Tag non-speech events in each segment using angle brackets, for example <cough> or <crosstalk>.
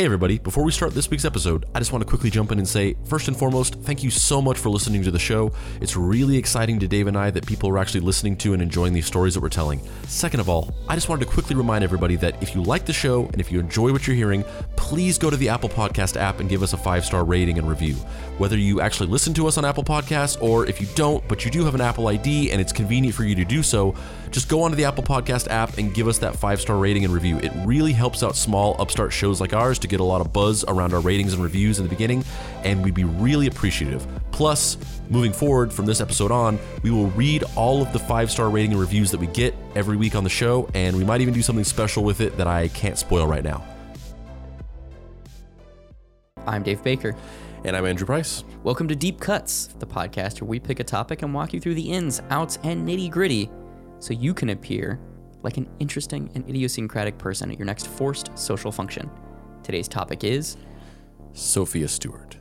Hey, everybody, before we start this week's episode, I just want to quickly jump in and say, first and foremost, thank you so much for listening to the show. It's really exciting to Dave and I that people are actually listening to and enjoying these stories that we're telling. Second of all, I just wanted to quickly remind everybody that if you like the show and if you enjoy what you're hearing, please go to the Apple Podcast app and give us a five star rating and review. Whether you actually listen to us on Apple Podcasts or if you don't, but you do have an Apple ID and it's convenient for you to do so, just go onto the Apple Podcast app and give us that five star rating and review. It really helps out small, upstart shows like ours to get a lot of buzz around our ratings and reviews in the beginning, and we'd be really appreciative. Plus, moving forward from this episode on, we will read all of the five star rating and reviews that we get every week on the show, and we might even do something special with it that I can't spoil right now. I'm Dave Baker. And I'm Andrew Price. Welcome to Deep Cuts, the podcast where we pick a topic and walk you through the ins, outs, and nitty gritty so you can appear like an interesting and idiosyncratic person at your next forced social function. Today's topic is Sophia Stewart.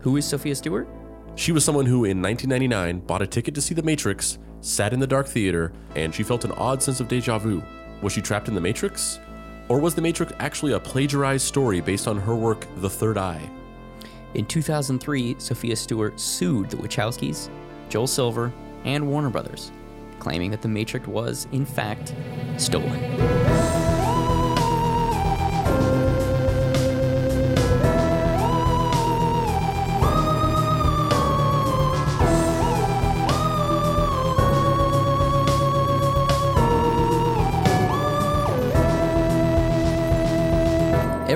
Who is Sophia Stewart? She was someone who, in 1999, bought a ticket to see The Matrix, sat in the dark theater, and she felt an odd sense of deja vu. Was she trapped in The Matrix? Or was The Matrix actually a plagiarized story based on her work, The Third Eye? In 2003, Sophia Stewart sued the Wachowskis, Joel Silver, and Warner Brothers, claiming that The Matrix was, in fact, stolen.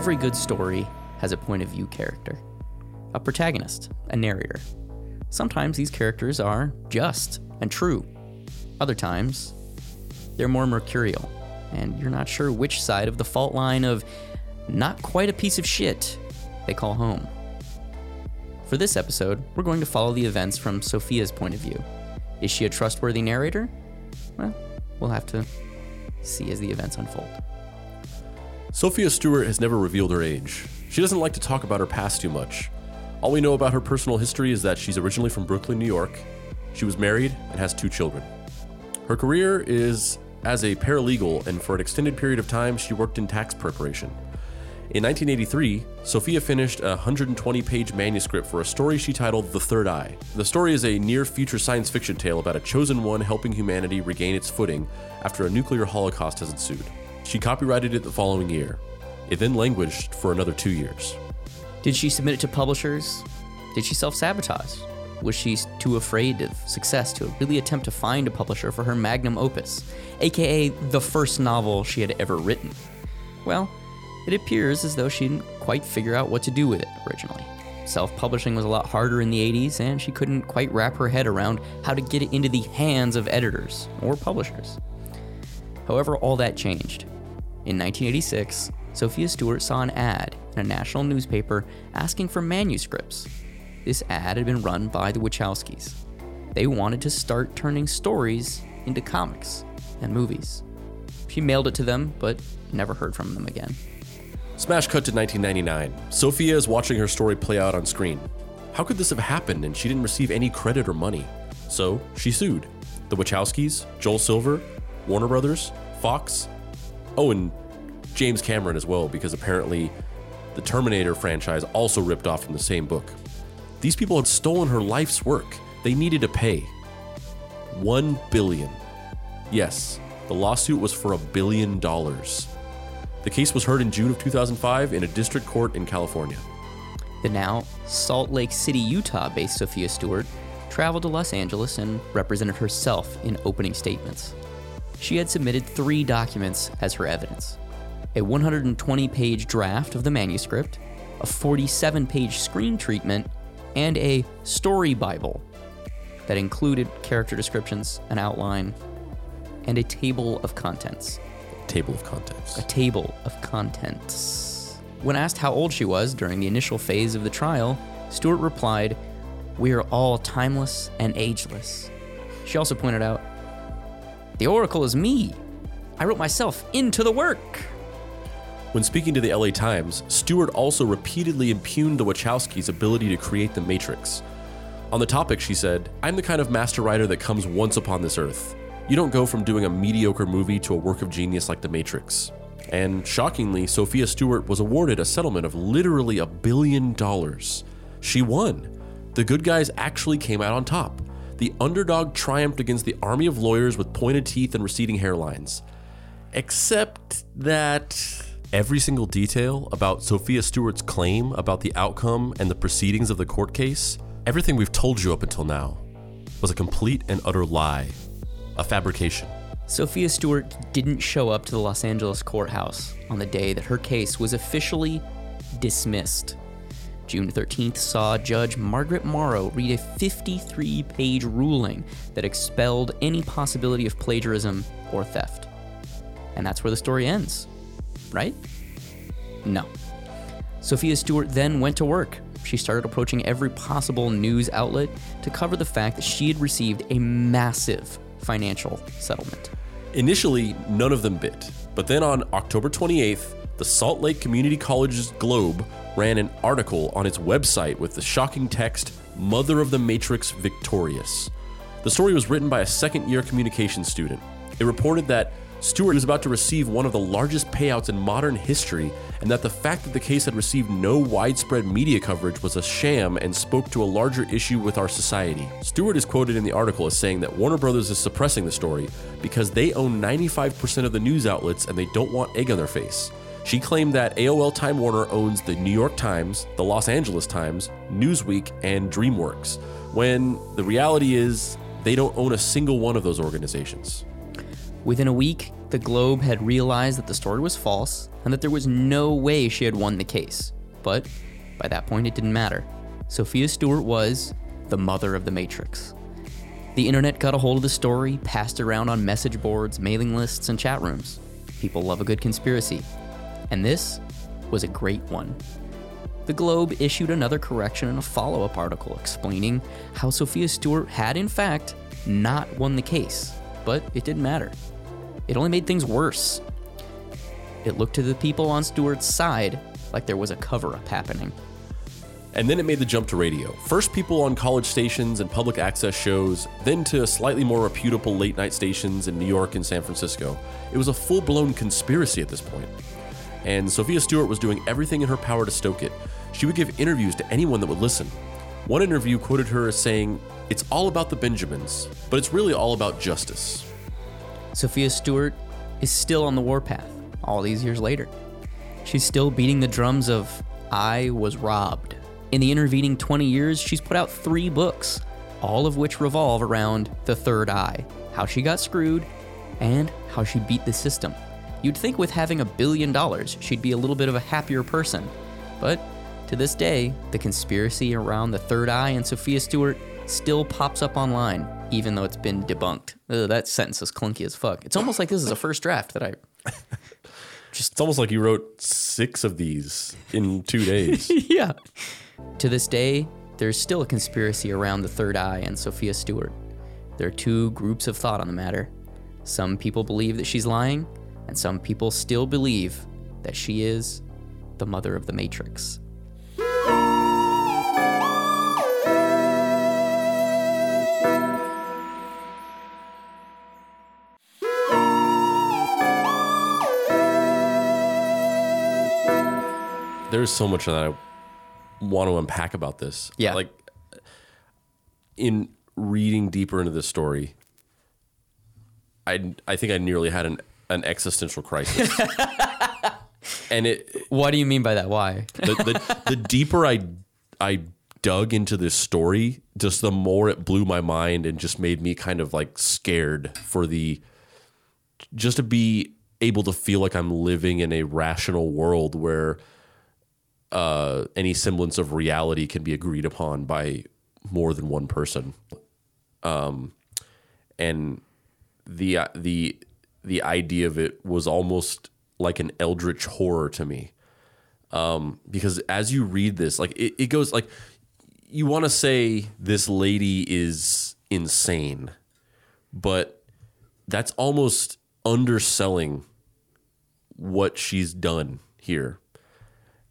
Every good story has a point of view character, a protagonist, a narrator. Sometimes these characters are just and true. Other times, they're more mercurial, and you're not sure which side of the fault line of not quite a piece of shit they call home. For this episode, we're going to follow the events from Sophia's point of view. Is she a trustworthy narrator? Well, we'll have to see as the events unfold. Sophia Stewart has never revealed her age. She doesn't like to talk about her past too much. All we know about her personal history is that she's originally from Brooklyn, New York. She was married and has two children. Her career is as a paralegal, and for an extended period of time, she worked in tax preparation. In 1983, Sophia finished a 120 page manuscript for a story she titled The Third Eye. The story is a near future science fiction tale about a chosen one helping humanity regain its footing after a nuclear holocaust has ensued. She copyrighted it the following year. It then languished for another two years. Did she submit it to publishers? Did she self sabotage? Was she too afraid of success to really attempt to find a publisher for her magnum opus, aka the first novel she had ever written? Well, it appears as though she didn't quite figure out what to do with it originally. Self publishing was a lot harder in the 80s, and she couldn't quite wrap her head around how to get it into the hands of editors or publishers. However, all that changed. In 1986, Sophia Stewart saw an ad in a national newspaper asking for manuscripts. This ad had been run by the Wachowskis. They wanted to start turning stories into comics and movies. She mailed it to them, but never heard from them again. Smash cut to 1999. Sophia is watching her story play out on screen. How could this have happened and she didn't receive any credit or money? So she sued. The Wachowskis, Joel Silver, Warner Brothers, Fox, oh, and James Cameron as well, because apparently the Terminator franchise also ripped off from the same book. These people had stolen her life's work. They needed to pay. One billion. Yes, the lawsuit was for a billion dollars. The case was heard in June of 2005 in a district court in California. The now Salt Lake City, Utah based Sophia Stewart traveled to Los Angeles and represented herself in opening statements. She had submitted three documents as her evidence a 120 page draft of the manuscript, a 47 page screen treatment, and a story Bible that included character descriptions, an outline, and a table of contents. Table of contents. A table of contents. When asked how old she was during the initial phase of the trial, Stewart replied, We are all timeless and ageless. She also pointed out, The oracle is me. I wrote myself into the work. When speaking to the LA Times, Stewart also repeatedly impugned the Wachowskis' ability to create the Matrix. On the topic, she said, I'm the kind of master writer that comes once upon this earth. You don't go from doing a mediocre movie to a work of genius like The Matrix. And shockingly, Sophia Stewart was awarded a settlement of literally a billion dollars. She won. The good guys actually came out on top. The underdog triumphed against the army of lawyers with pointed teeth and receding hairlines. Except that every single detail about Sophia Stewart's claim about the outcome and the proceedings of the court case, everything we've told you up until now, was a complete and utter lie, a fabrication. Sophia Stewart didn't show up to the Los Angeles courthouse on the day that her case was officially dismissed. June 13th saw Judge Margaret Morrow read a 53 page ruling that expelled any possibility of plagiarism or theft. And that's where the story ends, right? No. Sophia Stewart then went to work. She started approaching every possible news outlet to cover the fact that she had received a massive financial settlement. Initially, none of them bit, but then on October 28th, the Salt Lake Community College's Globe ran an article on its website with the shocking text Mother of the Matrix Victorious. The story was written by a second year communications student. It reported that Stewart was about to receive one of the largest payouts in modern history, and that the fact that the case had received no widespread media coverage was a sham and spoke to a larger issue with our society. Stewart is quoted in the article as saying that Warner Brothers is suppressing the story because they own 95% of the news outlets and they don't want egg on their face. She claimed that AOL Time Warner owns the New York Times, the Los Angeles Times, Newsweek, and DreamWorks, when the reality is they don't own a single one of those organizations. Within a week, the Globe had realized that the story was false and that there was no way she had won the case. But by that point, it didn't matter. Sophia Stewart was the mother of the Matrix. The internet got a hold of the story, passed around on message boards, mailing lists, and chat rooms. People love a good conspiracy. And this was a great one. The Globe issued another correction in a follow up article explaining how Sophia Stewart had, in fact, not won the case, but it didn't matter. It only made things worse. It looked to the people on Stewart's side like there was a cover up happening. And then it made the jump to radio. First, people on college stations and public access shows, then to slightly more reputable late night stations in New York and San Francisco. It was a full blown conspiracy at this point. And Sophia Stewart was doing everything in her power to stoke it. She would give interviews to anyone that would listen. One interview quoted her as saying, It's all about the Benjamins, but it's really all about justice. Sophia Stewart is still on the warpath all these years later. She's still beating the drums of I was robbed. In the intervening 20 years, she's put out three books, all of which revolve around the third eye how she got screwed and how she beat the system. You'd think with having a billion dollars, she'd be a little bit of a happier person. But to this day, the conspiracy around the third eye and Sophia Stewart still pops up online, even though it's been debunked. Ugh, that sentence is clunky as fuck. It's almost like this is a first draft that I. <laughs> Just, it's almost like you wrote six of these in two days. <laughs> yeah. To this day, there's still a conspiracy around the third eye and Sophia Stewart. There are two groups of thought on the matter. Some people believe that she's lying, and some people still believe that she is the mother of the Matrix. There's so much that I want to unpack about this. Yeah. Like in reading deeper into this story, I I think I nearly had an, an existential crisis. <laughs> and it What do you mean by that? Why? the, the, the deeper I I dug into this story, just the more it blew my mind and just made me kind of like scared for the just to be able to feel like I'm living in a rational world where uh, any semblance of reality can be agreed upon by more than one person. Um, and the uh, the the idea of it was almost like an eldritch horror to me um, because as you read this, like it, it goes like you want to say this lady is insane, but that's almost underselling what she's done here.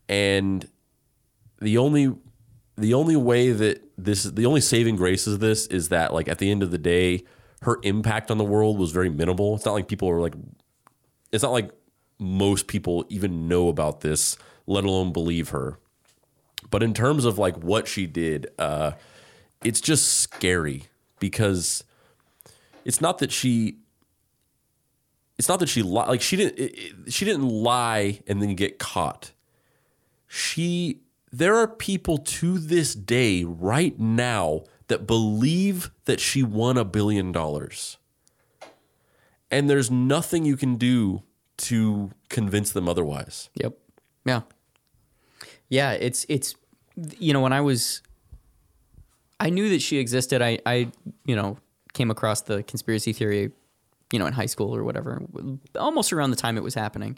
And the only the only way that this the only saving grace of this is that like at the end of the day, her impact on the world was very minimal. It's not like people are like it's not like most people even know about this, let alone believe her. But in terms of like what she did, uh, it's just scary because it's not that she it's not that she li- like she didn't it, it- she didn't lie and then get caught. She there are people to this day right now that believe that she won a billion dollars. And there's nothing you can do to convince them otherwise. Yep. Yeah. Yeah, it's it's you know when I was I knew that she existed. I I you know came across the conspiracy theory you know in high school or whatever almost around the time it was happening.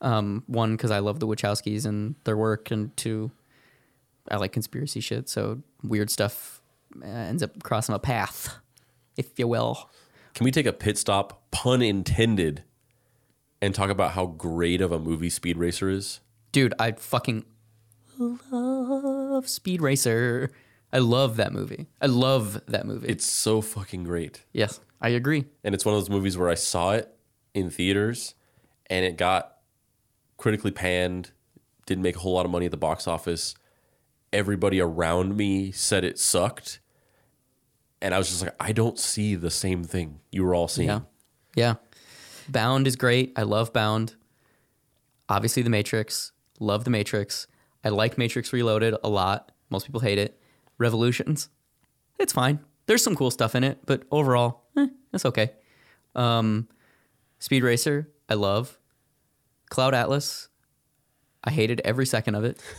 Um, one because I love the Wachowskis and their work, and two, I like conspiracy shit. So weird stuff uh, ends up crossing a path, if you will. Can we take a pit stop, pun intended, and talk about how great of a movie Speed Racer is? Dude, I fucking love Speed Racer. I love that movie. I love that movie. It's so fucking great. yes, I agree. And it's one of those movies where I saw it in theaters and it got critically panned, didn't make a whole lot of money at the box office. Everybody around me said it sucked. And I was just like, I don't see the same thing you were all seeing. Yeah. Yeah. Bound is great. I love Bound. Obviously, The Matrix. Love The Matrix. I like Matrix Reloaded a lot. Most people hate it. Revolutions. It's fine. There's some cool stuff in it, but overall, eh, it's okay. Um, Speed Racer. I love. Cloud Atlas. I hated every second of it. <laughs>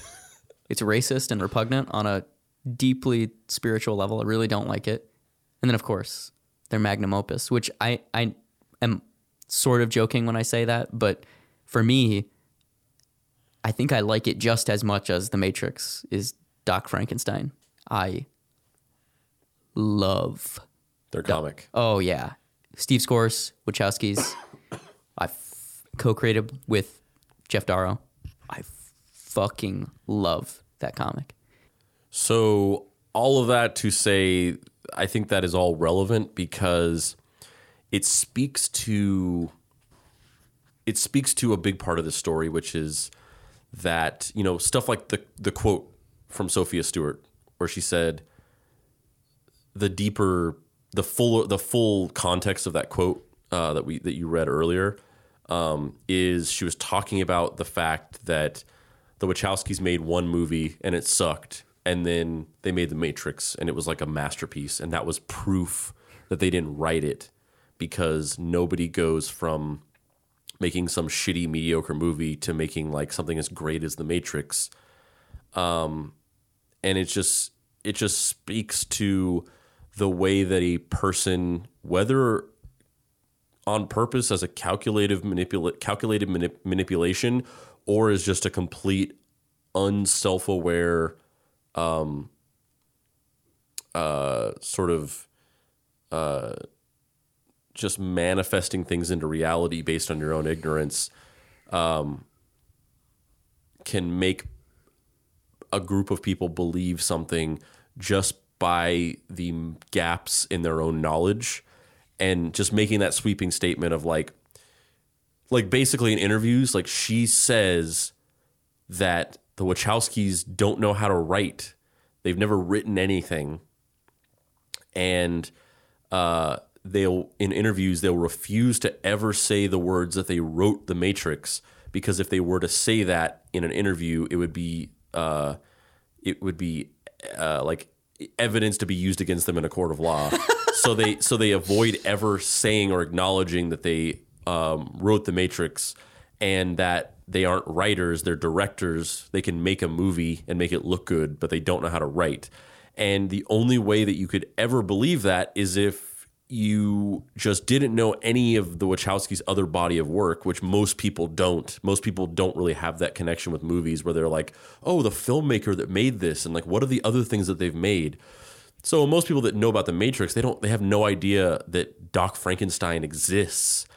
It's racist and repugnant on a deeply spiritual level. I really don't like it. And then, of course, their magnum opus, which I, I am sort of joking when I say that, but for me, I think I like it just as much as The Matrix is Doc Frankenstein. I love. Their comic. Oh yeah, Steve Skroce, Wachowskis. <coughs> I f- co-created with Geof Darrow. I fucking love that comic. So, all of that to say, I think that is all relevant because it speaks to it speaks to a big part of the story, which is that you know stuff like the the quote from Sophia Stewart, where she said, "The deeper, the full, the full context of that quote uh, that we that you read earlier um, is she was talking about the fact that the Wachowskis made one movie and it sucked, and then they made The Matrix and it was like a masterpiece, and that was proof that they didn't write it because nobody goes from making some shitty mediocre movie to making like something as great as The Matrix. Um, and it just it just speaks to the way that a person, whether on purpose as a calculative manipula- calculated manip- manipulation or as just a complete unself-aware um uh sort of uh just manifesting things into reality based on your own ignorance um can make a group of people believe something just by the gaps in their own knowledge and just making that sweeping statement of like like basically in interviews like she says that the Wachowskis don't know how to write they've never written anything and uh they'll in interviews they'll refuse to ever say the words that they wrote the matrix because if they were to say that in an interview it would be uh it would be uh, like evidence to be used against them in a court of law. <laughs> so they so they avoid ever saying or acknowledging that they um, wrote the Matrix and that they aren't writers; they're directors. They can make a movie and make it look good, but they don't know how to write. And the only way that you could ever believe that is if you just didn't know any of the Wachowskis' other body of work, which most people don't. Most people don't really have that connection with movies where they're like, oh, the filmmaker that made this, and like, what are the other things that they've made? So most people that know about the Matrix, they don't, they have no idea that Doc Frankenstein exists.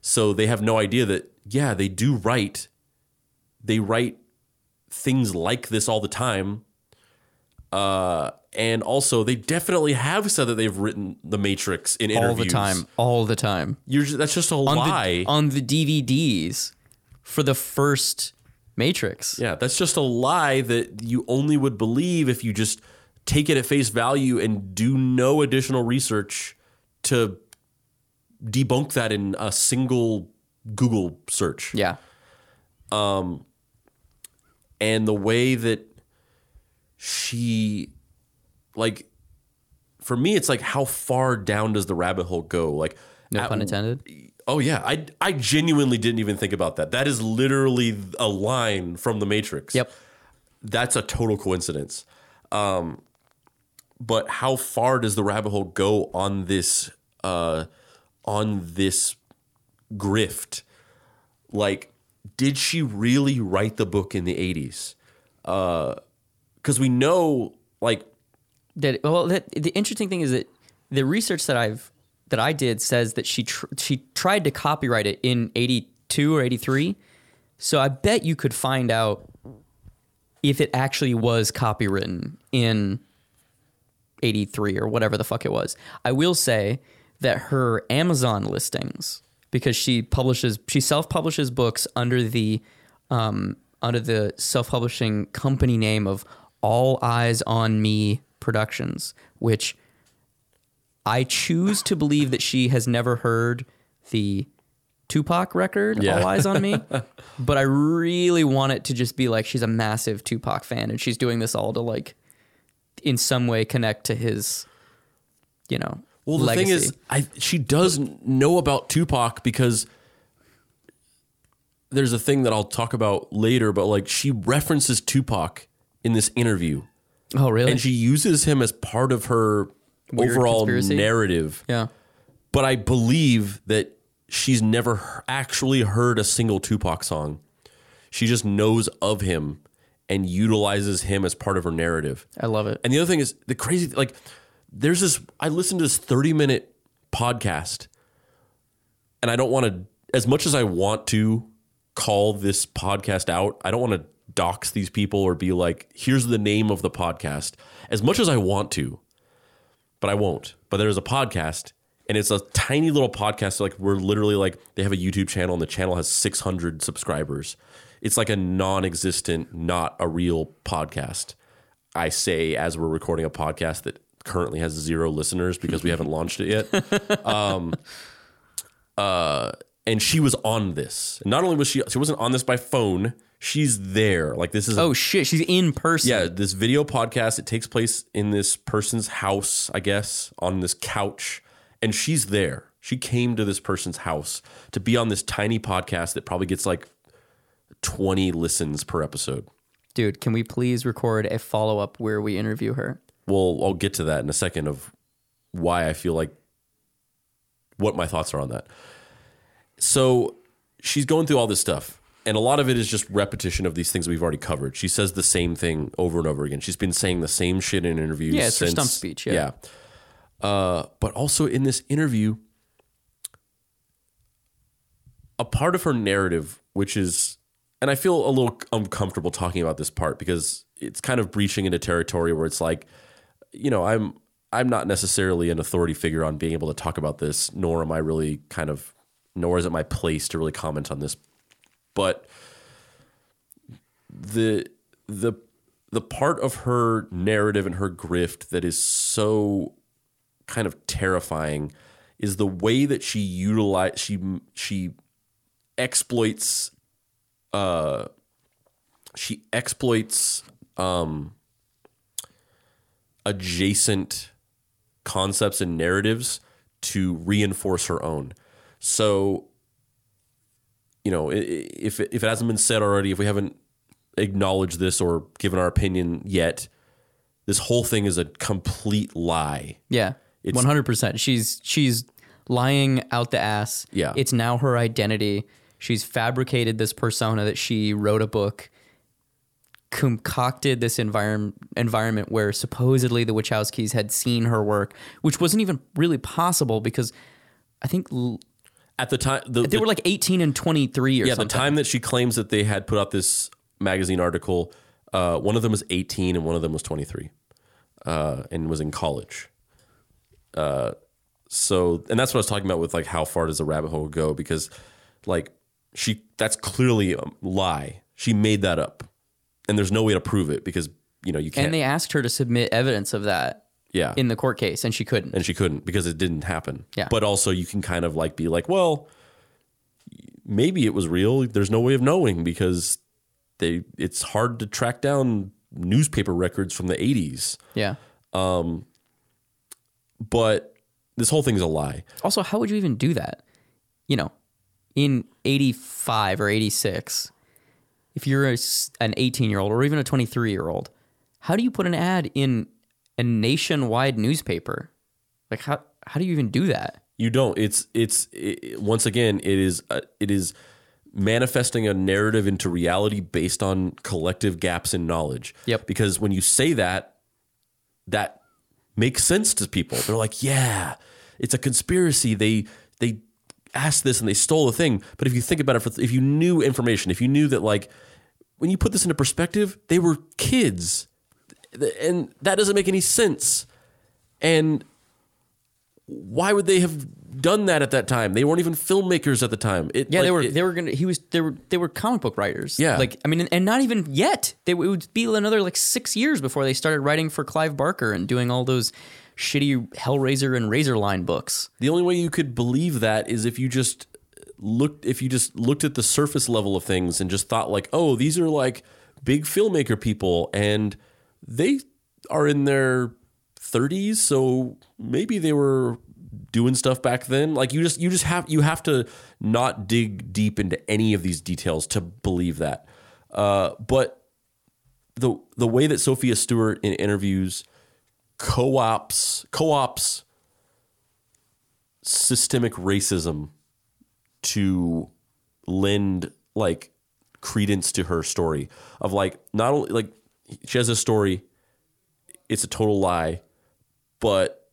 So they have no idea that yeah, they do write, they write things like this all the time. Uh, and also they definitely have said that they've written the Matrix in interviews All the time. All the time. You're just, that's just a On lie. the, on the DVDs, for the first Matrix. Yeah, that's just a lie that you only would believe if you just take it at face value and do no additional research to debunk that in a single Google search. Yeah. And the way that she like for me it's like how far down does the rabbit hole go? Like No at- pun intended. Oh yeah, I I genuinely didn't even think about that. That is literally a line from the Matrix. Yep. that's a total coincidence. Um, but how far does the rabbit hole go on this uh, on this grift? Like, did she really write the book in the eighties? Uh, because we know, like, That well, that, the interesting thing is that the research that I've that I did says that she tr- she tried to copyright it in '82 or '83. So I bet you could find out if it actually was copywritten in '83 or whatever the fuck it was. I will say that her Amazon listings, because she publishes she self publishes books under the um, under the self publishing company name of All Eyes on Me Productions, which I choose to believe that she has never heard the Tupac record, Yeah. All Eyes on Me. <laughs> but I really want it to just be like she's a massive Tupac fan and she's doing this all to like in some way connect to his, you know, well, the legacy. thing is, I she does know about Tupac because there's a thing that I'll talk about later. But like, she references Tupac in this interview. oh really? and she uses him as part of her Weird overall conspiracy? narrative. yeah. But I believe that she's never actually heard a single Tupac song. She just knows of him and utilizes him as part of her narrative. I love it. And the other thing is the crazy like there's this I listened to this 30 minute podcast and I don't want to as much as I want to call this podcast out, I don't want to dox these people or be like here's the name of the podcast as much as I want to. But I won't. But there's a podcast and it's a tiny little podcast like we're literally like they have a YouTube channel and the channel has 600 subscribers. It's like a non-existent, not a real podcast. I say as we're recording a podcast that currently has zero listeners because we <laughs> haven't launched it yet. Um, <laughs> uh, and she was on this. Not only was she, she wasn't on this by phone. She's there. Like this is a Oh shit, she's in person. yeah, this video podcast, it takes place in this person's house, I guess, on this couch, and she's there. She came to this person's house to be on this tiny podcast that probably gets like 20 listens per episode. Dude, can we please record a follow up where we interview her? Well, I'll get to that in a second of why I feel like what my thoughts are on that. So she's going through all this stuff, and a lot of it is just repetition of these things we've already covered. She says the same thing over and over again. She's been saying the same shit in interviews. Yeah, it's her since, stump speech, yeah. Uh, but also in this interview, a part of her narrative, which is, and I feel a little uncomfortable talking about this part because it's kind of breaching into territory where it's like, you know, I'm I'm not necessarily an authority figure on being able to talk about this, nor am I really kind of, nor is it my place to really comment on this. But the the the part of her narrative and her grift that is so kind of terrifying is the way that she utilize she she exploits uh she exploits um adjacent concepts and narratives to reinforce her own so you know if it, if it hasn't been said already if we haven't acknowledged this or given our opinion yet this whole thing is a complete lie Yeah. One hundred percent. She's she's lying out the ass. Yeah. It's now her identity. She's fabricated this persona that she wrote a book, concocted this environment environment where supposedly the Wachowskis had seen her work, which wasn't even really possible because I think l- at the time the, they the- were like eighteen and twenty three or yeah something. the time that she claims that they had put out this magazine article uh, one of them was 18 and one of them was 23 uh, and was in college uh, so and that's what i was talking about with like how far does the rabbit hole go because like She that's clearly a lie. She made that up, and there's no way to prove it because you know you can't. And they asked her to submit evidence of that yeah, in the court case, and she couldn't. and she couldn't because it didn't happen. Yeah. But also you can kind of like be like, well, maybe it was real. There's no way of knowing because they it's hard to track down newspaper records from the 80s. yeah. Um. But this whole thing's a lie. Also, how would you even do that? You know, in 85 or 86, if you're a an 18 year old or even a 23 year old, how do you put an ad in a nationwide newspaper? Like, how, how do you even do that? You don't. It's it's it, once again it is uh, it is manifesting a narrative into reality based on collective gaps in knowledge. Yep. Because when you say that, that makes sense to people. They're like, yeah, it's a conspiracy. They they asked this and they stole the thing. But if you think about it, for, if you knew information, if you knew that like when you put this into perspective, they were kids, and that doesn't make any sense. And why would they have done that at that time? They weren't even filmmakers at the time. It, Yeah, like, they were it- they were gonna he was they were they were comic book writers. Yeah. like I mean, and not even yet. They it would be another like six years before they started writing for Clive Barker and doing all those shitty Hellraiser and Razorline books. the only way you could believe that is if you just looked if you just looked at the surface level of things and just thought like, oh, these are like big filmmaker people and they are in their 30s, so maybe they were doing stuff back then. Like you just you just have you have to not dig deep into any of these details to believe that. Uh, but the the way that Sophia Stewart in interviews co-ops co-ops systemic racism to lend like credence to her story of like not only like she has a story it's a total lie but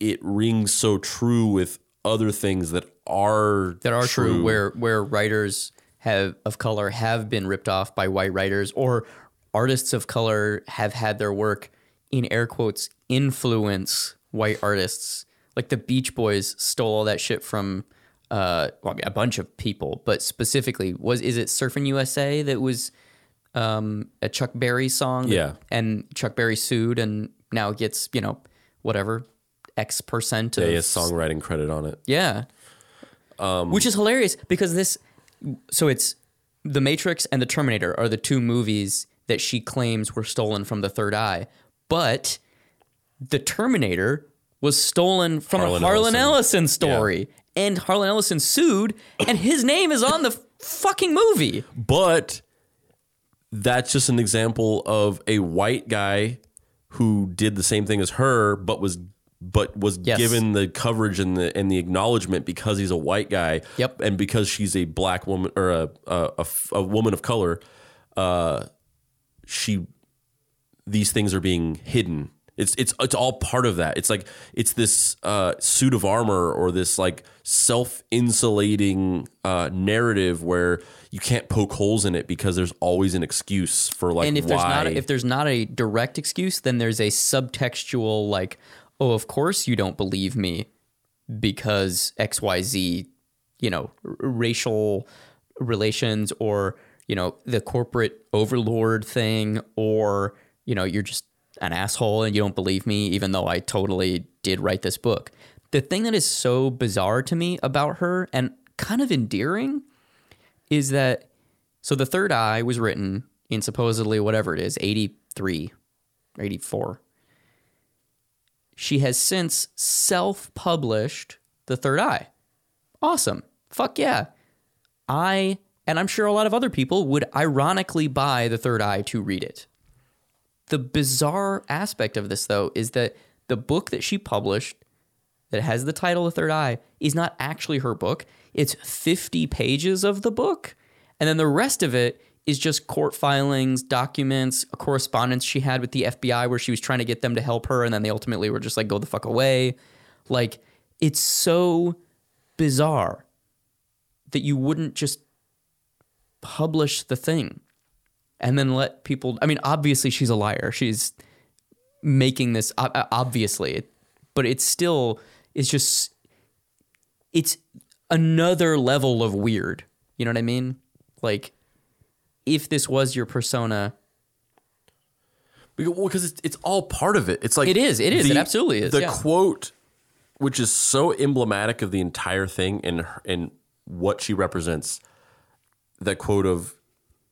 it rings so true with other things that are that are true, where where writers have of color have been ripped off by white writers or artists of color have had their work in air quotes influence white artists like the beach boys stole all that shit from uh well, I mean, a bunch of people but specifically was is it surfing usa that was um a chuck berry song that- Yeah. and chuck berry sued and now gets you know whatever x percent of a songwriting credit on it yeah. Um, Which is hilarious because this, so it's The Matrix and The Terminator are the two movies that she claims were stolen from The Third Eye. But The Terminator was stolen from Harlan a Harlan Ellison. Ellison, story. And Harlan Ellison sued, and his name is on the fucking movie. but that's just an example of a white guy who did the same thing as her but was but was Yes. given the coverage and the and the acknowledgement because he's a white guy Yep. and because she's a black woman or a a a woman of color uh she these things are being hidden. It's it's it's all part of that. It's like it's this uh suit of armor or this like self-insulating uh narrative where you can't poke holes in it because there's always an excuse for like and if why there's not if there's not a direct excuse, then there's a subtextual like, oh, of course you don't believe me because X Y Z, you know, r- racial relations or you know the corporate overlord thing, or you know you're just an asshole and you don't believe me, even though I totally did write this book. The thing that is so bizarre to me about her and kind of endearing is that so the third eye was written in supposedly whatever it is, 83 84. She has since self-published The Third Eye. Awesome. Fuck yeah. I and I'm sure a lot of other people would ironically buy The Third Eye to read it. The bizarre aspect of this though is that the book that she published that has the title The Third Eye is not actually her book. It's 50 pages of the book. And then the rest of it is just court filings, documents, a correspondence she had with the FBI where she was trying to get them to help her. And then they ultimately were just like, go the fuck away. Like, it's so bizarre that you wouldn't just publish the thing and then let people. I mean, obviously, she's a liar. She's making this uh, obviously, but it's still it's just it's another level of weird. You know what I mean? Like, if this was your persona, Because, well, because it's, it's all part of it. It's like It is, it is, it absolutely is, The yeah. quote, which is so emblematic of the entire thing and and what she represents. That quote of,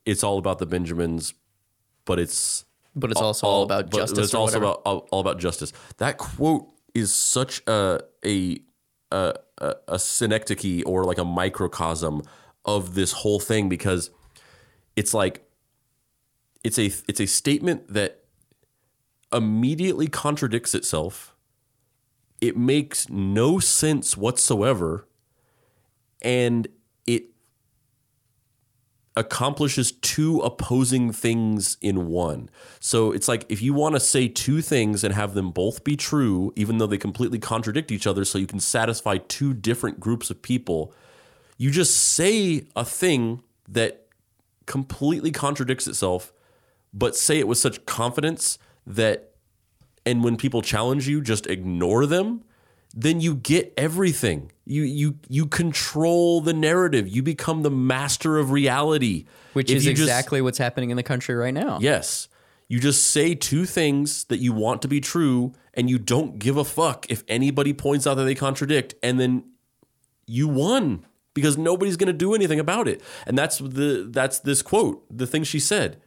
"It's all about the Benjamins, but it's but it's also all, about but justice. But it's also whatever. about all, all about justice. That quote is such a a a, a, a synecdoche or like a microcosm of this whole thing because it's like it's a it's a statement that immediately contradicts itself. It makes no sense whatsoever, and it accomplishes two opposing things in one. So it's like if you want to say two things and have them both be true, even though they completely contradict each other, so you can satisfy two different groups of people, you just say a thing that completely contradicts itself, but say it with such confidence that, and when people challenge you, just ignore them. Then you get everything. You you you control the narrative. You become the master of reality. which If is you just- exactly what's happening in the country right now. Yes. You just say two things that you want to be true and you don't give a fuck if anybody points out that they contradict and then you won because nobody's going to do anything about it. And that's the that's this quote, the thing she said.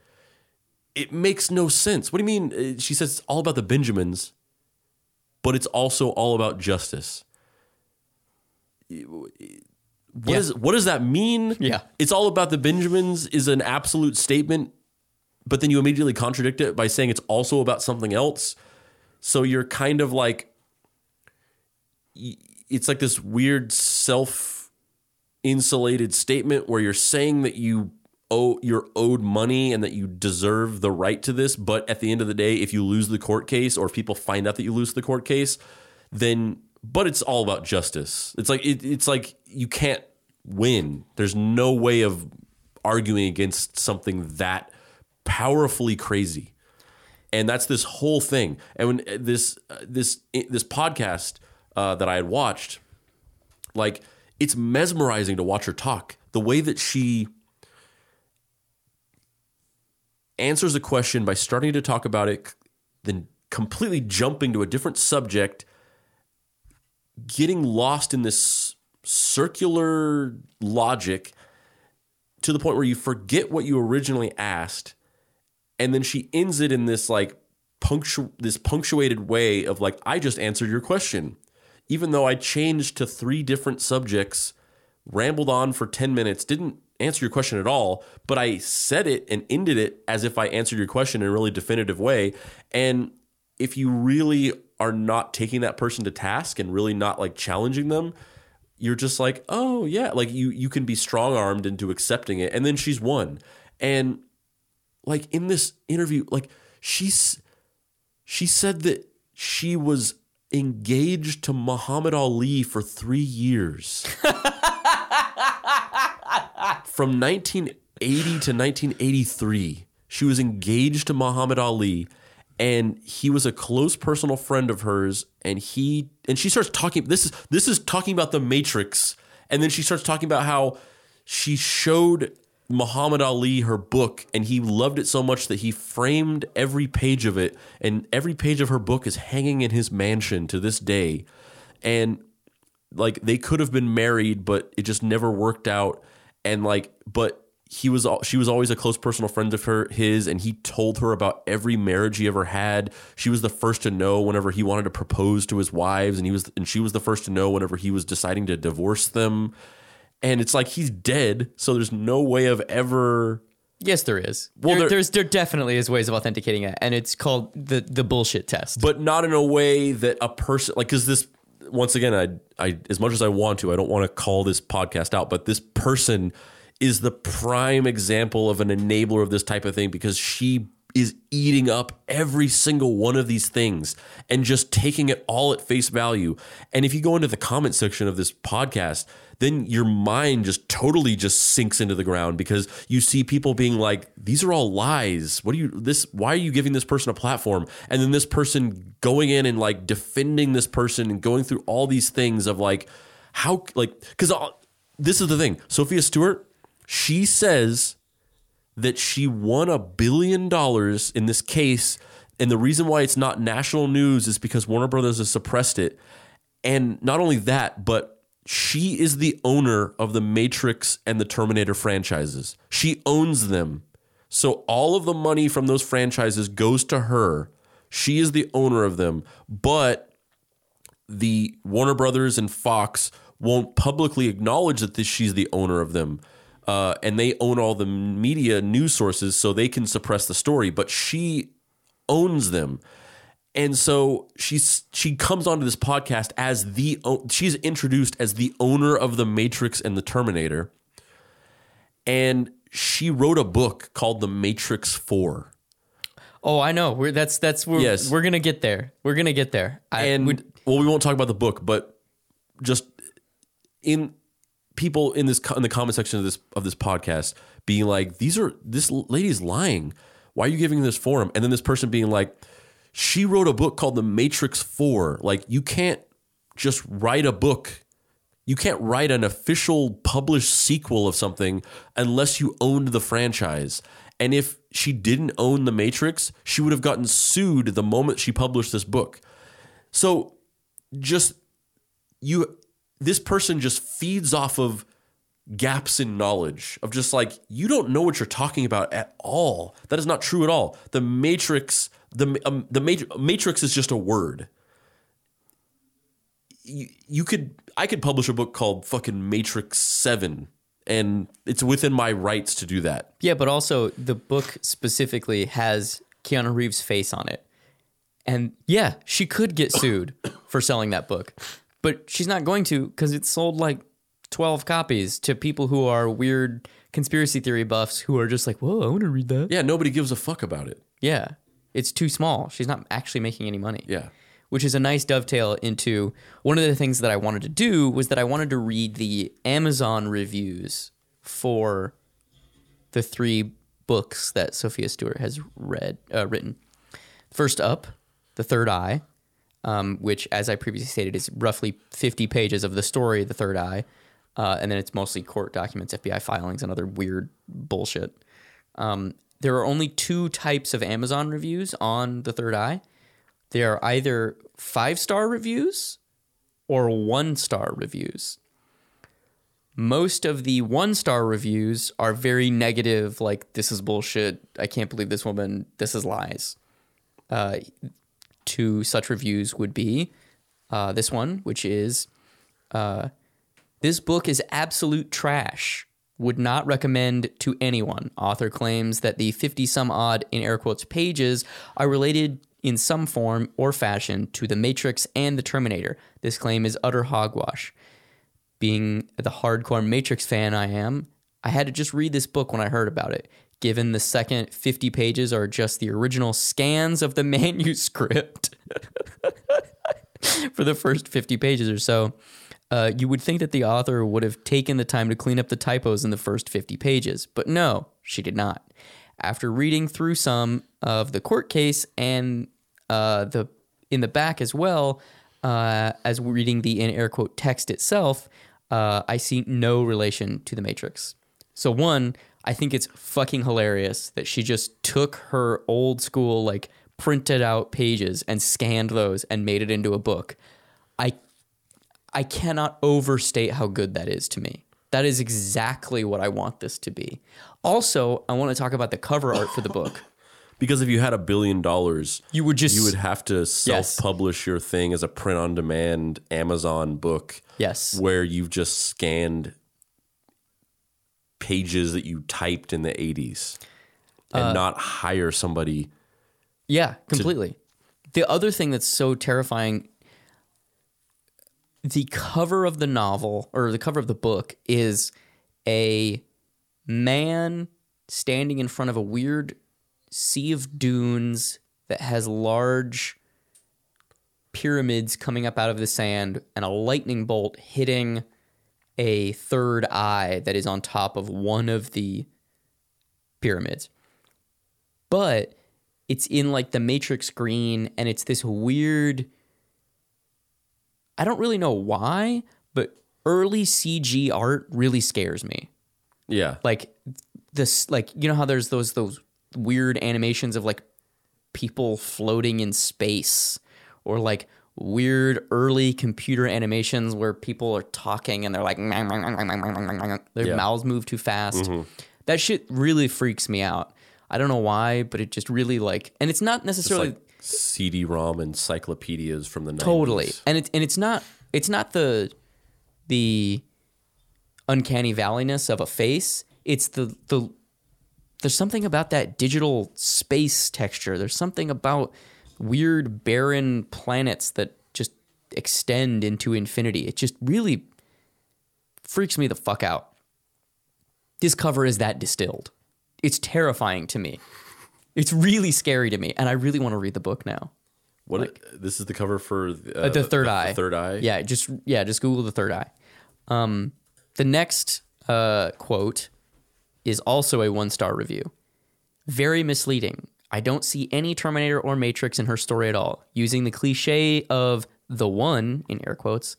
It makes no sense. What do you mean Uh, she says it's all about the Benjamins but it's also all about justice. What Yeah. is- what does that mean? Yeah. It's all about the Benjamins is an absolute statement, but then you immediately contradict it by saying it's also about something else. So you're kind of like it's like this weird self insulated statement where you're saying that you owe you're owed money and that you deserve the right to this, but at the end of the day, if you lose the court case or if people find out that you lose the court case, then but it's all about justice. It's like it, it's like you can't win. There's no way of arguing against something that powerfully crazy and that's this whole thing. And when uh, this uh, this this podcast uh, that I had watched, like it's mesmerizing to watch her talk. The way that she answers a question by starting to talk about it, then completely jumping to a different subject, getting lost in this circular logic to the point where you forget what you originally asked and then she ends it in this like punctu- this punctuated way of like I just answered your question. Even though I changed to three different subjects rambled on for 10 minutes didn't answer your question at all but I said it and ended it as if I answered your question in a really definitive way and if you really are not taking that person to task and really not like challenging them you're just like, oh yeah, like you you can be strong armed into accepting it, and then she's won. And like in this interview, like she's she said that she was engaged to Muhammad Ali for three years. <laughs> From 1980 to 1983, she was engaged to Muhammad Ali, and he was a close personal friend of hers. And he and she starts talking. This is this is talking about the Matrix, and then she starts talking about how she showed Muhammad Ali her book, and he loved it so much that he framed every page of it, and every page of her book is hanging in his mansion to this day. And like they could have been married, but it just never worked out. And like, but he was she was always a close personal friend of her his, and he told her about every marriage he ever had. She was the first to know whenever he wanted to propose to his wives, and he was and she was the first to know whenever he was deciding to divorce them. And it's like he's dead, so there's no way of ever Yes, there is. Well, there, there- there's there definitely is ways of authenticating it, and it's called the the bullshit test. but not in a way that a person like because this once again I I as much as I want to I don't want to call this podcast out but this person is the prime example of an enabler of this type of thing because she is eating up every single one of these things and just taking it all at face value. And if you go into the comment section of this podcast then your mind just totally just sinks into the ground because you see people being like these are all lies what are you this why are you giving this person a platform and then this person going in and like defending this person and going through all these things of like how like because this is the thing. Sophia Stewart, she says that she won a billion dollars in this case. And the reason why it's not national news is because Warner Brothers has suppressed it. And not only that, but she is the owner of the Matrix and the Terminator franchises. She owns them. So all of the money from those franchises goes to her. She is the owner of them. But the Warner Brothers and Fox won't publicly acknowledge that this, she's the owner of them. Uh, and they own all the media news sources, so they can suppress the story. But she owns them, and so she's she comes onto this podcast as the she's introduced as the owner of the Matrix and the Terminator, and she wrote a book called The Matrix Four. Oh, I know. We're that's that's we're, Yes. we're gonna get there. We're gonna get there. I, and would- well, we won't talk about the book, but just in people in this in the comment section of this of this podcast being like, these are this lady's lying. Why are you giving this forum? And then this person being like, she wrote a book called The Matrix Four. Like, you can't just write a book. You can't write an official published sequel of something unless you owned the franchise. And if she didn't own The Matrix, she would have gotten sued the moment she published this book. So just you this person just feeds off of gaps in knowledge of just like you don't know what you're talking about at all. That is not true at all. The matrix the um, the Mat- matrix is just a word. You, you could I could publish a book called fucking Matrix 7 and it's within my rights to do that. yeah, but also the book specifically has Keanu Reeves' face on it, and yeah, she could get sued <coughs> for selling that book, but she's not going to because it sold like twelve copies to people who are weird conspiracy theory buffs who are just like, whoa, I want to read that. Yeah, nobody gives a fuck about it. Yeah, it's too small. She's not actually making any money. Yeah. which is a nice dovetail into one of the things that I wanted to do was that I wanted to read the Amazon reviews for the three books that Sophia Stewart has read uh, written. First up, The Third Eye, um, which, as I previously stated, is roughly 50 pages of the story of The Third Eye, uh, and then it's mostly court documents, FBI filings, and other weird bullshit. Um, there are only two types of Amazon reviews on The Third Eye they are either five star reviews or one star reviews. Most of the one star reviews are very negative, like, this is bullshit. I can't believe this woman. This is lies. Uh, two such reviews would be uh, this one, which is uh, this book is absolute trash. Would not recommend to anyone. Author claims that the 50 some odd, in air quotes, pages are related in some form or fashion to The Matrix and The Terminator. This claim is utter hogwash. Being the hardcore Matrix fan I am, I had to just read this book when I heard about it. Given the second 50 pages are just the original scans of the <laughs> manuscript <laughs> for the first 50 pages or so, uh, you would think that the author would have taken the time to clean up the typos in the first 50 pages, but no, she did not. After reading through some of the court case and uh, the in the back as well, uh, as reading the in air quote text itself, uh, I see no relation to the Matrix. So one, I think it's fucking hilarious that she just took her old school like printed out pages and scanned those and made it into a book. I I cannot overstate how good that is to me. That is exactly what I want this to be. Also, I want to talk about the cover art for the book. <laughs> Because if you had a billion dollars, You would just you would have to self-publish your thing as a print-on-demand Amazon book. Yes. where you've just scanned pages that you typed in the 80s and Uh, not hire somebody. Yeah, completely. the other thing that's so terrifying the cover of the novel or the cover of the book is a man standing in front of a weird sea of dunes that has large pyramids coming up out of the sand and a lightning bolt hitting a third eye that is on top of one of the pyramids. But it's in like the matrix green and it's this weird I don't really know why, but early CG art really scares me. Yeah. Like this, like you know how there's those those weird animations of like people floating in space, or like weird early computer animations where people are talking and they're like their Yeah. mouths move too fast. Mm-hmm. That shit really freaks me out. I don't know why, but it just really like, and it's not It's necessarily like CD-ROM encyclopedias from the 90s. totally and it's and it's not it's not the the uncanny valleyness of a face. It's the the there's something about that digital space texture. There's something about weird barren planets that just extend into infinity. It just really freaks me the fuck out. This cover is that distilled. It's terrifying to me it's really scary to me and i really want to read the book now What this is the cover for uh, the third eye. third eye. Yeah, just yeah, just Google the third eye. Um, the next uh, quote is also a one star review. Very misleading. I don't see any Terminator or Matrix in her story at all. Using the cliche of the one in air quotes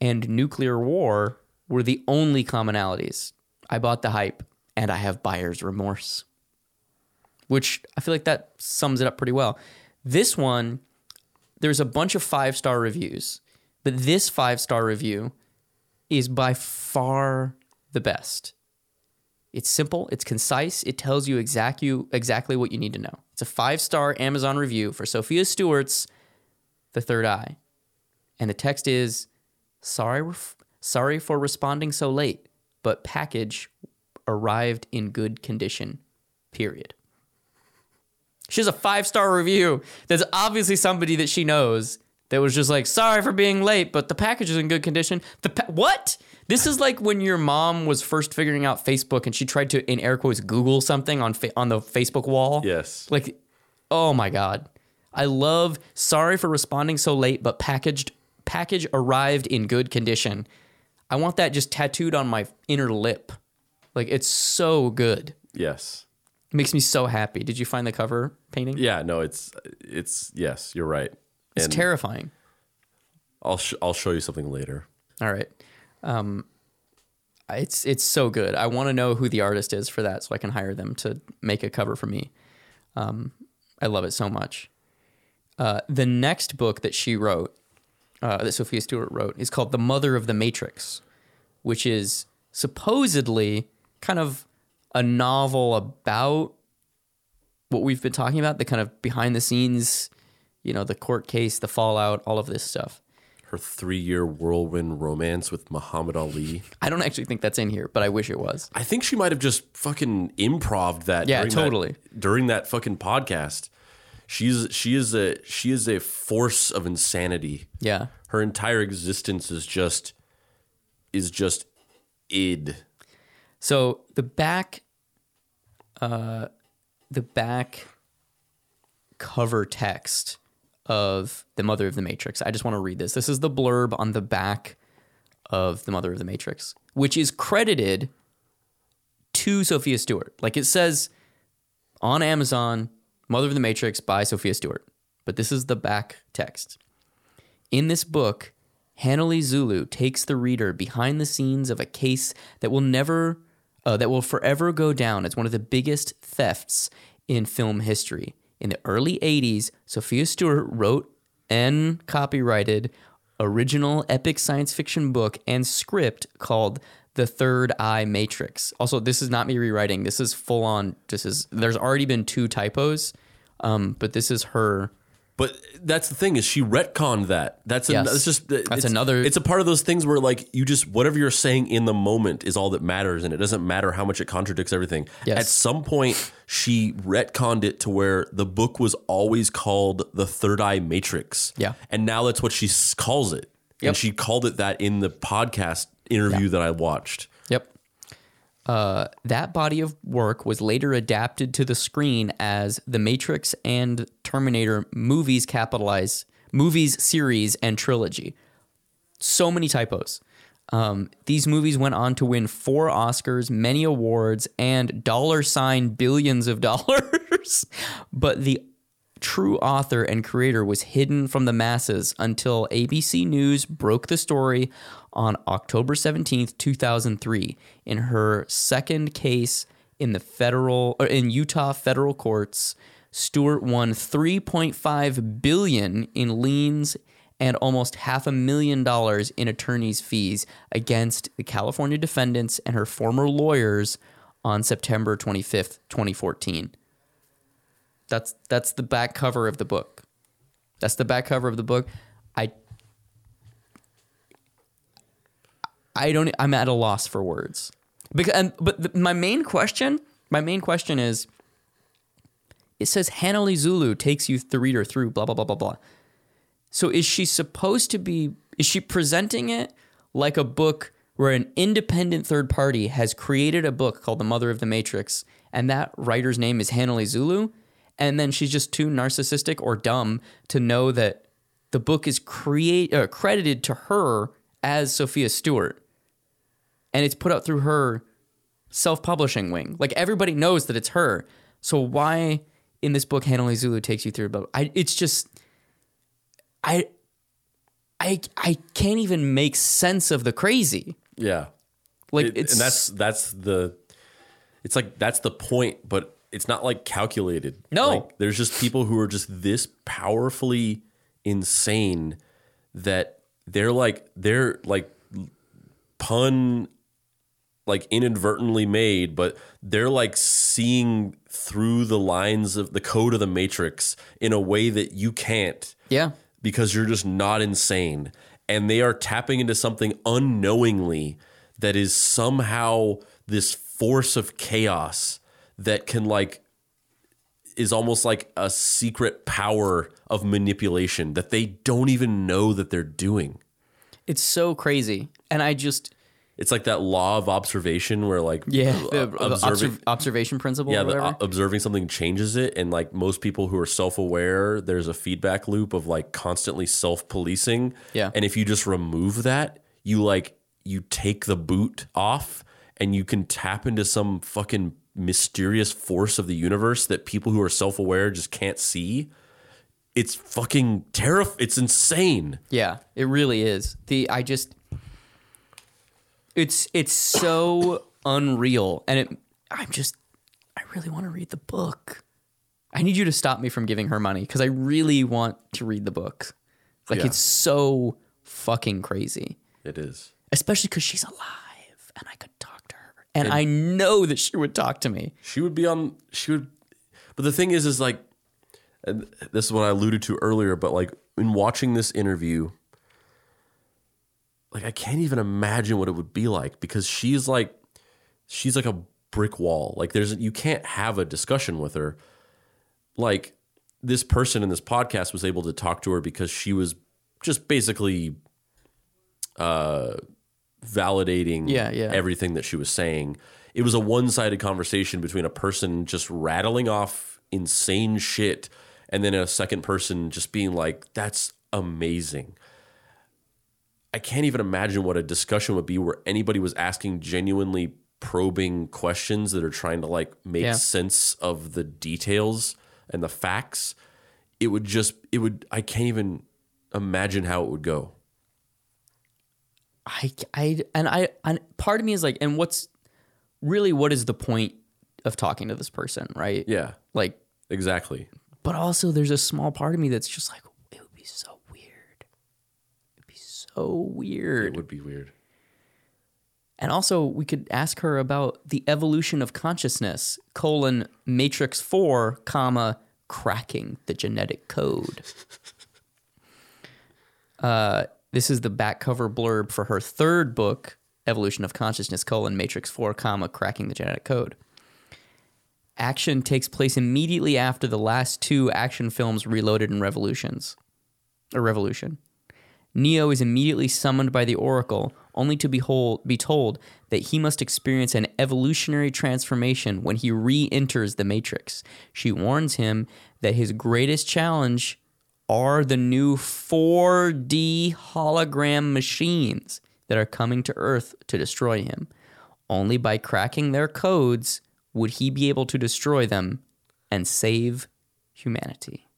and nuclear war were the only commonalities. I bought the hype and I have buyer's remorse. Which I feel like that sums it up pretty well. This one, there's a bunch of five star reviews, but this five star review is by far the best. It's simple, it's concise, it tells you exact you exactly what you need to know. It's a five star Amazon review for Sophia Stewart's The Third Eye, and the text is, "Sorry, sorry for responding so late, but package arrived in good condition." Period. She has a five star review. That's obviously somebody that she knows that was just like, sorry for being late, but the package is in good condition. The pa- what? This is like when your mom was first figuring out Facebook and she tried to, in air quotes, Google something on fa- on the Facebook wall. Yes. Like, oh my god, I love. Sorry for responding so late, but packaged package arrived in good condition. I want that just tattooed on my inner lip. Like it's so good. Yes. It makes me so happy. Did you find the cover painting? Yeah. No. It's it's yes. You're right. It's And terrifying. I'll sh- I'll show you something later. All right. Um, it's it's so good. I want to know who the artist is for that, so I can hire them to make a cover for me. Um, I love it so much. Uh, the next book that she wrote, uh, that Sophia Stewart wrote, is called "The Mother of the Matrix," which is supposedly kind of a novel about what we've been talking about, the kind of behind the scenes, you know, the court case, the fallout, all of this stuff. Her three-year whirlwind romance with Muhammad Ali. <laughs> I don't actually think that's in here, but I wish it was. I think she might have just fucking improved that. Yeah, during that- totally. during that fucking podcast, she's she is a she is a force of insanity. Yeah. Her entire existence is just is just id. So the back, uh, the back cover text of the Mother of the Matrix. I just want to read this. This is the blurb on the back of the Mother of the Matrix, which is credited to Sophia Stewart. Like it says on Amazon, Mother of the Matrix by Sophia Stewart. But this is the back text. In this book, Hanley Zulu takes the reader behind the scenes of a case that will never, uh, that will forever go down as one of the biggest thefts in film history. In the early 80s, Sophia Stewart wrote and copyrighted original epic science fiction book and script called The Third Eye Matrix. Also, this is not me rewriting. This is full on. This is there's already been two typos, um, but this is her. But that's the thing is she retconned that. That's Yes. an, that's just that's another- It's a part of those things where like you just whatever you're saying in the moment is all that matters, and it doesn't matter how much it contradicts everything. Yes. At some point, she retconned it to where the book was always called the Third Eye Matrix. Yeah. and now that's what she calls it, Yep. and she called it that in the podcast interview that I watched. Yep. Uh, that body of work was later adapted to the screen as The Matrix and Terminator movies capitalize movies series and trilogy. So many typos. Um, these movies went on to win four Oscars, many awards, and dollar sign billions of <laughs> dollars. but the true author and creator was hidden from the masses until ABC News broke the story on October 17th, 2003, in her second case in the federal in Utah federal courts, Stewart won 3.5 billion in liens and almost half a million dollars in attorney's fees against the California defendants and her former lawyers on September 25th, 2014. That's that's the back cover of the book. That's the back cover of the book. I I don't I'm at a loss for words. Because and, but the, my main question, my main question is it says Hanali Zulu takes you the reader through blah blah blah blah blah. So is she supposed to be is she presenting it like a book where an independent third party has created a book called The Mother of the Matrix and that writer's name is Hanali Zulu and then she's just too narcissistic or dumb to know that the book is create uh, credited to her as Sophia Stewart and it's put out through her self-publishing wing. Like everybody knows that it's her. So why in this book Hanali Zulu takes you through but I it's just I I I can't even make sense of the crazy. Yeah. Like It- it's and that's that's the it's like that's the point, but it's not like calculated. No. Like, there's just people who are just this powerfully insane that they're like they're like pun like inadvertently made, but they're like seeing through the lines of the code of the matrix in a way that you can't yeah. because you're just not insane. And they are tapping into something unknowingly that is somehow this force of chaos that can, like, is almost like a secret power of manipulation that they don't even know that they're doing. It's so crazy. And I just It's like that law of observation where, like, yeah, the, uh, the observ- observation principle yeah, or the, uh, observing something changes it, and like most people who are self-aware, there's a feedback loop of like constantly self-policing. Yeah. and if you just remove that, you like you take the boot off, and you can tap into some fucking mysterious force of the universe that people who are self-aware just can't see. It's fucking terrifying. It's insane. Yeah, it really is. The I just it's it's so unreal and it I'm just I really want to read the book. I need you to stop me from giving her money cuz I really want to read the book. Like Yeah. it's so fucking crazy. It is. Especially cuz she's alive and I could talk to her. And, I know that she would talk to me. She would be on. She would. But the thing is, is like, and this is what I alluded to earlier. But like in watching this interview, like I can't even imagine what it would be like because she's like, she's like a brick wall. Like there's you can't have a discussion with her. Like this person in this podcast was able to talk to her because she was just basically uh validating Yeah, yeah. everything that she was saying. It was a one-sided conversation between a person just rattling off insane shit and then a second person just being like that's amazing. I can't even imagine what a discussion would be where anybody was asking genuinely probing questions that are trying to like make Yeah. sense of the details and the facts. It would just it would I can't even imagine how it would go. I, I and I and part of me is like, and what's really what is the point of talking to this person, right? Yeah, Like, exactly. but also there's a small part of me that's just like, it would be so so It would be weird. And also, we could ask her about the evolution of consciousness: colon matrix four, comma cracking the genetic code. <laughs> uh, this is the back cover blurb for her third book, Evolution of Consciousness: colon matrix four, comma cracking the genetic code. Action takes place immediately after the last two action films, Reloaded and Revolutions, or Revolution. Neo is immediately summoned by the Oracle, only to behold, be told that he must experience an evolutionary transformation when he re enters the Matrix. She warns him that his greatest challenge are the new 4D hologram machines that are coming to Earth to destroy him. Only by cracking their codes would he be able to destroy them and save humanity.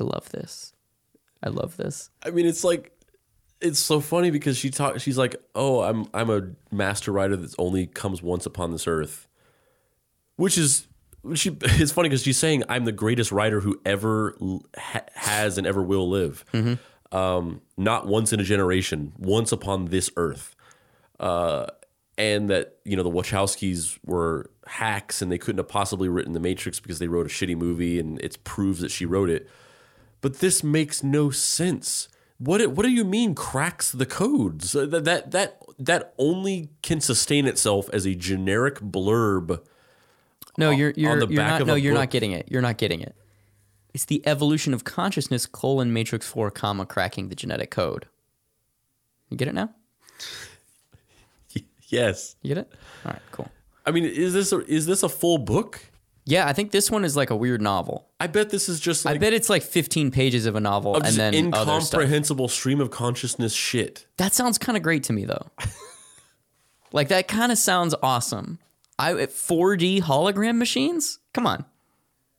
I love this. I love this. I mean, it's like it's so funny because she talk she's like, "Oh, I'm I'm a master writer that only comes once upon this earth." Which is she <laughs> it's funny because she's saying I'm the greatest writer who ever ha- has and ever will live. Um, not once in a generation, once upon this earth. Uh, and that you know the Wachowskis were hacks and they couldn't have possibly written The Matrix because they wrote a shitty movie and it proves that she wrote it. But this makes no sense. What what do you mean cracks the codes? Uh, That that that that only can sustain itself as a generic blurb. No, you're you're, the you're back not. No, you're book. not getting it. You're not getting it. It's the evolution of consciousness colon matrix four comma cracking the genetic code. You get it now? <laughs> Yes, You get it? All right, cool. I mean, is this a, is this a full book? Yeah, I think this one is like a weird novel. I bet this is just I bet it's like 15 pages of a novel of and just then other stuff. incomprehensible stream of consciousness shit. That sounds kind of great to me though. <laughs> like that kind of sounds awesome. I 4D hologram machines? Come on.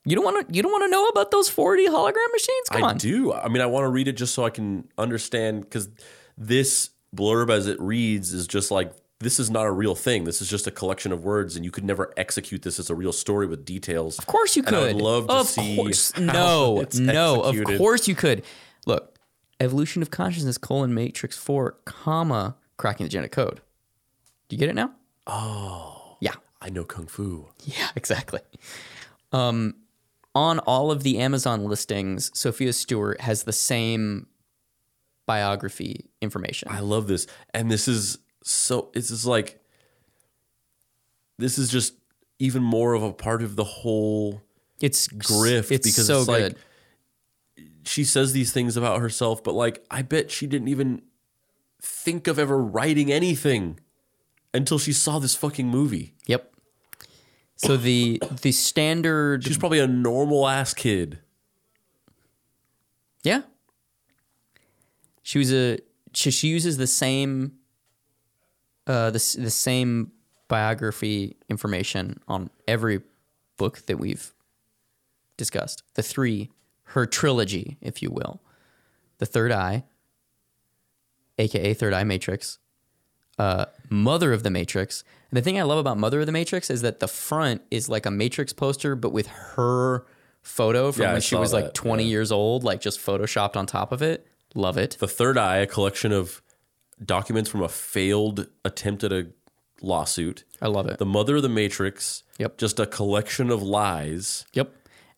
You don't want to you don't want to know about those 4D hologram machines? Come on. I on. do. I mean, I want to read it just so I can understand because this blurb as it reads is just like this is not a real thing. This is just a collection of words, and you could never execute this as a real story with details. Of course you could. And I would love to of see Course. <laughs> No, no. Of course you could. Look, evolution of consciousness colon matrix four comma cracking the genetic code. Do you get it now? Oh. Yeah. I know kung fu. Yeah. <laughs> Exactly. Um, on all of the Amazon listings, Sophia Stewart has the same biography information. I love this, and this is so. This is like this is just even more of a part of the whole It's grift It's because so it's like good. she says these things about herself, but like I bet she didn't even think of ever writing anything until she saw this fucking movie. Yep. So the the standard She's probably a normal ass kid. Yeah. She was a she, she uses the same uh the the same biography information on every book that we've discussed. The three her trilogy, if you will. The Third Eye, aka Third Eye Matrix, uh, Mother of the Matrix. And the thing I love about Mother of the Matrix is that the front is like a Matrix poster, but with her photo from Yeah, when she was like that, 20 years old, like just photoshopped on top of it. Love it. The Third Eye, a collection of documents from a failed attempt at a lawsuit. I love it. The Mother of the Matrix. Yep. Just a collection of lies. Yep.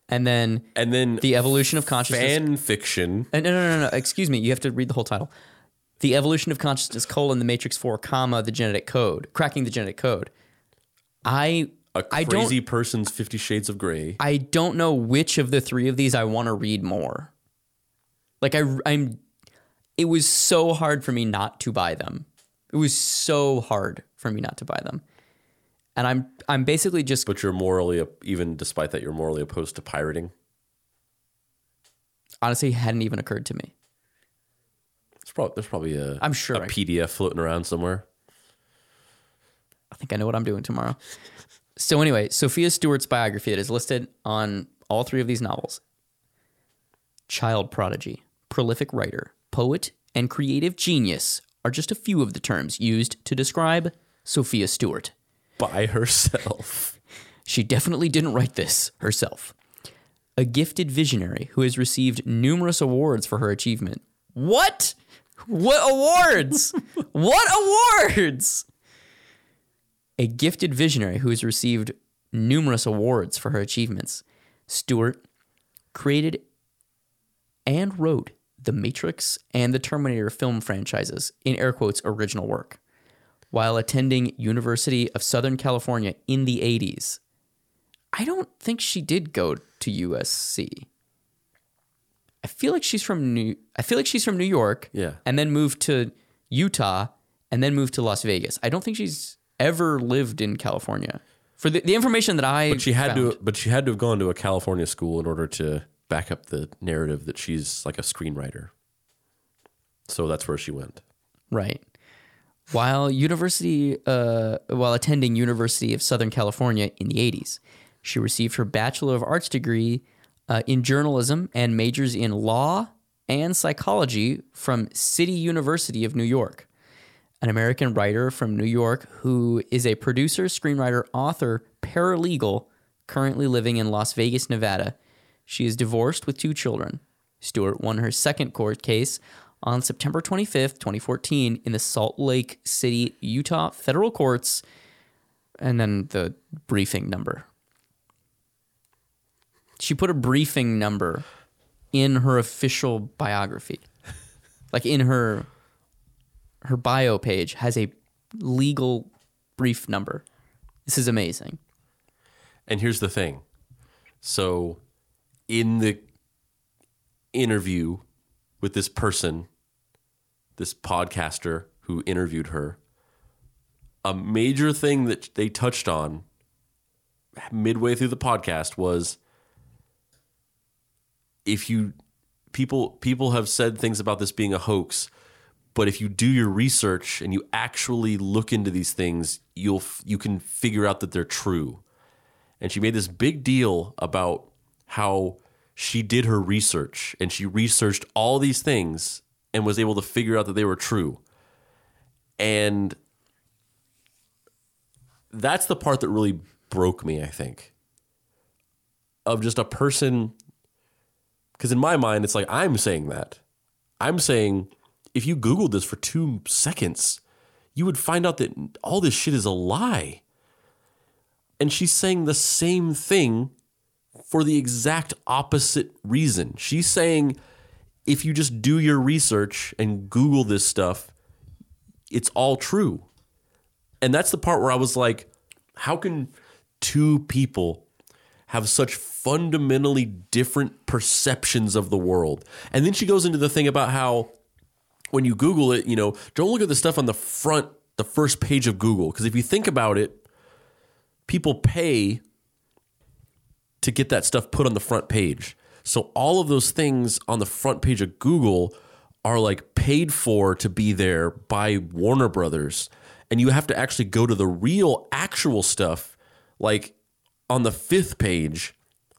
And then And then the evolution of consciousness. fan fiction. Uh, no, no, no, no. Excuse me. You have to read the whole title. The evolution of consciousness: colon the matrix four, comma the genetic code, cracking the genetic code. I A I don't crazy person's Fifty Shades of Grey. I don't know which of the three of these I want to read more. Like I I'm it was so hard for me not to buy them. It was so hard for me not to buy them. And I'm I'm basically just But you're morally, even despite that, you're morally opposed to pirating. honestly hadn't even occurred to me. There's probably, there's probably a, I'm sure a I- PDF floating around somewhere. I think I know what I'm doing tomorrow. So anyway, Sophia Stewart's biography that is listed on all three of these novels. Child prodigy, prolific writer, poet, and creative genius are just a few of the terms used to describe Sophia Stewart. By herself. <laughs> She definitely didn't write this herself. A gifted visionary who has received numerous awards for her achievement. What? What awards? <laughs> what awards? A gifted visionary who has received numerous awards for her achievements. Stewart created and wrote the Matrix and the Terminator film franchises in air quotes original work while attending University of Southern California in the 80s. I don't think she did go to USC. I feel like she's from New I feel like she's from New York Yeah. and then moved to Utah and then moved to Las Vegas. I don't think she's ever lived in California. For the, the information that I But she had to, but she had to have gone to a California school in order to back up the narrative that she's like a screenwriter. So that's where she went. Right. While university, uh, while attending University of Southern California in the '80s, she received her Bachelor of Arts degree uh, in journalism and majors in law and psychology from City University of New York. An American writer from New York who is a producer, screenwriter, author, paralegal, currently living in Las Vegas, Nevada. She is divorced with two children. Stewart won her second court case on September 25th, 2014, in the Salt Lake City, Utah federal courts, and then the briefing number. She put a briefing number in her official biography. <laughs> like in her her bio page has a legal brief number. This is amazing. And here's the thing. So, in the interview with this person, this podcaster who interviewed her, a major thing that they touched on midway through the podcast was if you people people have said things about this being a hoax but if you do your research and you actually look into these things you'll you can figure out that they're true. And she made this big deal about how she did her research and she researched all these things and was able to figure out that they were true. And that's the part that really broke me, I think. Of just a person because in my mind it's like I'm saying that. I'm saying if you googled this for 2 seconds, you would find out that all this shit is a lie. And she's saying the same thing for the exact opposite reason. She's saying if you just do your research and Google this stuff, it's all true. And that's the part where I was like, how can two people have such fundamentally different perceptions of the world? And then she goes into the thing about how when you Google it, you know, don't look at the stuff on the front, the first page of Google. Because if you think about it, people pay to get that stuff put on the front page. So all of those things on the front page of Google are like paid for to be there by Warner Brothers. And you have to actually go to the real actual stuff like on the fifth page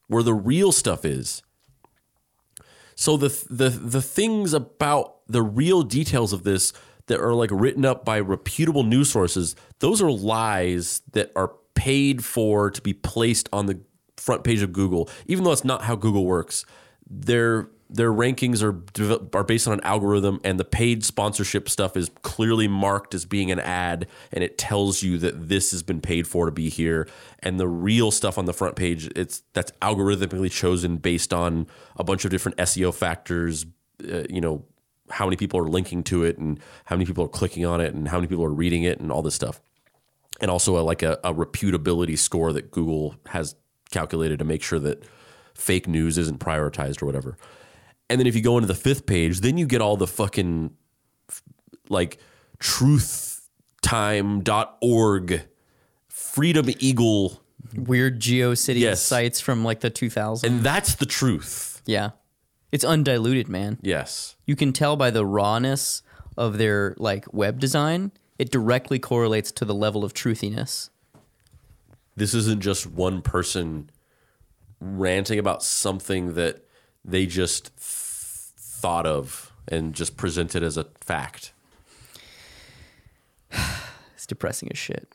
where the real stuff is. So the the the things about the real details of this that are like written up by reputable news sources, those are lies that are paid for to be placed on the front page of Google, even though it's not how Google works. Their their rankings are are based on an algorithm, and the paid sponsorship stuff is clearly marked as being an ad, and it tells you that this has been paid for to be here. And the real stuff on the front page, it's that's algorithmically chosen based on a bunch of different SEO factors. Uh, you know how many people are linking to it, and how many people are clicking on it, and how many people are reading it, and all this stuff and also a, like a, a reputability score that Google has calculated to make sure that fake news isn't prioritized or whatever. And then if you go into the fifth page, then you get all the fucking like truthtime.org, Freedom Eagle. Weird GeoCities Yes. sites from like the 2000s. And that's the truth. yeah. It's undiluted, man. Yes. You can tell by the rawness of their like web design. It directly correlates to the level of truthiness. This isn't just one person ranting about something that they just th- thought of and just presented as a fact. <sighs> It's depressing as shit.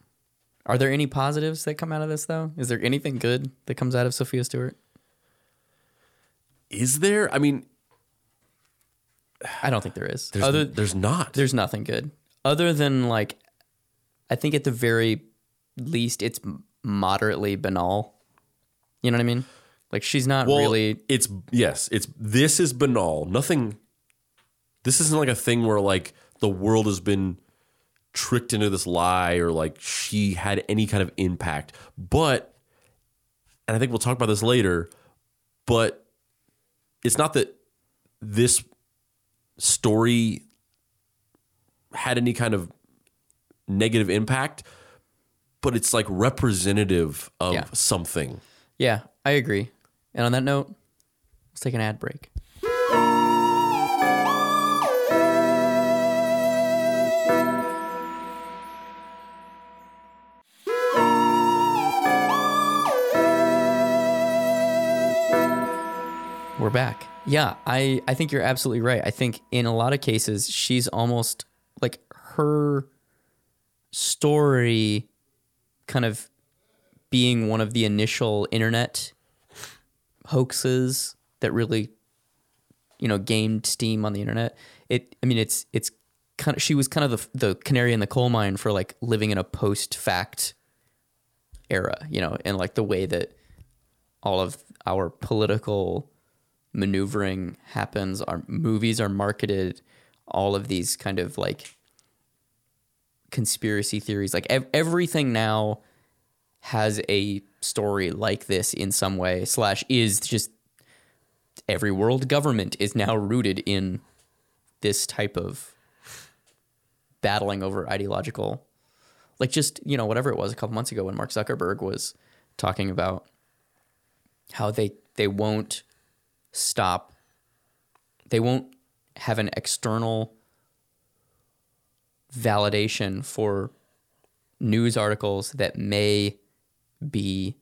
Are there any positives that come out of this though? Is there anything good that comes out of Sophia Stewart? Is there? I mean, I don't think there is. there's, Other there's not. there's nothing good other than like I think at the very least it's moderately banal. You know what I mean? Like she's not well, really it's yes, it's this is banal. Nothing. This isn't like a thing where like the world has been tricked into this lie or like she had any kind of impact. But, and I think we'll talk about this later. But it's not that this story had any kind of negative impact, but it's like representative of Yeah. something. Yeah, I agree. And on that note, let's take an ad break. We're back. Yeah, I, I think you're absolutely right. I think in a lot of cases, she's almost like her story kind of being one of the initial internet hoaxes that really, you know, gained steam on the internet. It, I mean, it's, it's kind of, she was kind of the, the canary in the coal mine for like living in a post fact era, you know, and like the way that all of our political maneuvering happens. Our movies are marketed, all of these kind of like conspiracy theories, like ev- everything now has a story like this in some way, slash, is just every world government is now rooted in this type of battling over ideological like just you know whatever it was a couple months ago when Mark Zuckerberg was talking about how they they won't stop they won't have an external validation for news articles that may be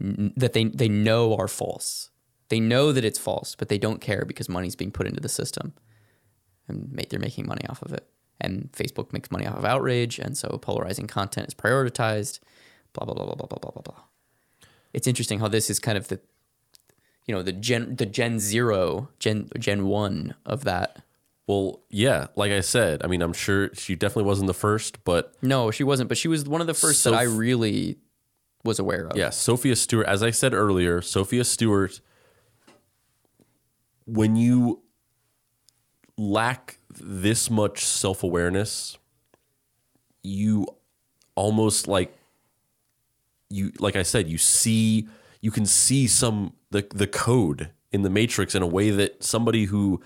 that they they know are false. They know that it's false, but they don't care because money's being put into the system, and they're making money off of it. And Facebook makes money off of outrage, and so polarizing content is prioritized. Blah blah blah blah blah blah blah blah. It's interesting how this is kind of the, you know, the gen the Gen zero, Gen Gen one of that. Well, yeah, like I said, I mean, I'm sure she definitely wasn't the first, but No, she wasn't, but she was one of the first that I really was aware of. yeah, Sophia Stewart, as I said earlier, Sophia Stewart, when you lack this much self awareness, you almost like you like I said, you see you can see some the the code in the matrix in a way that somebody who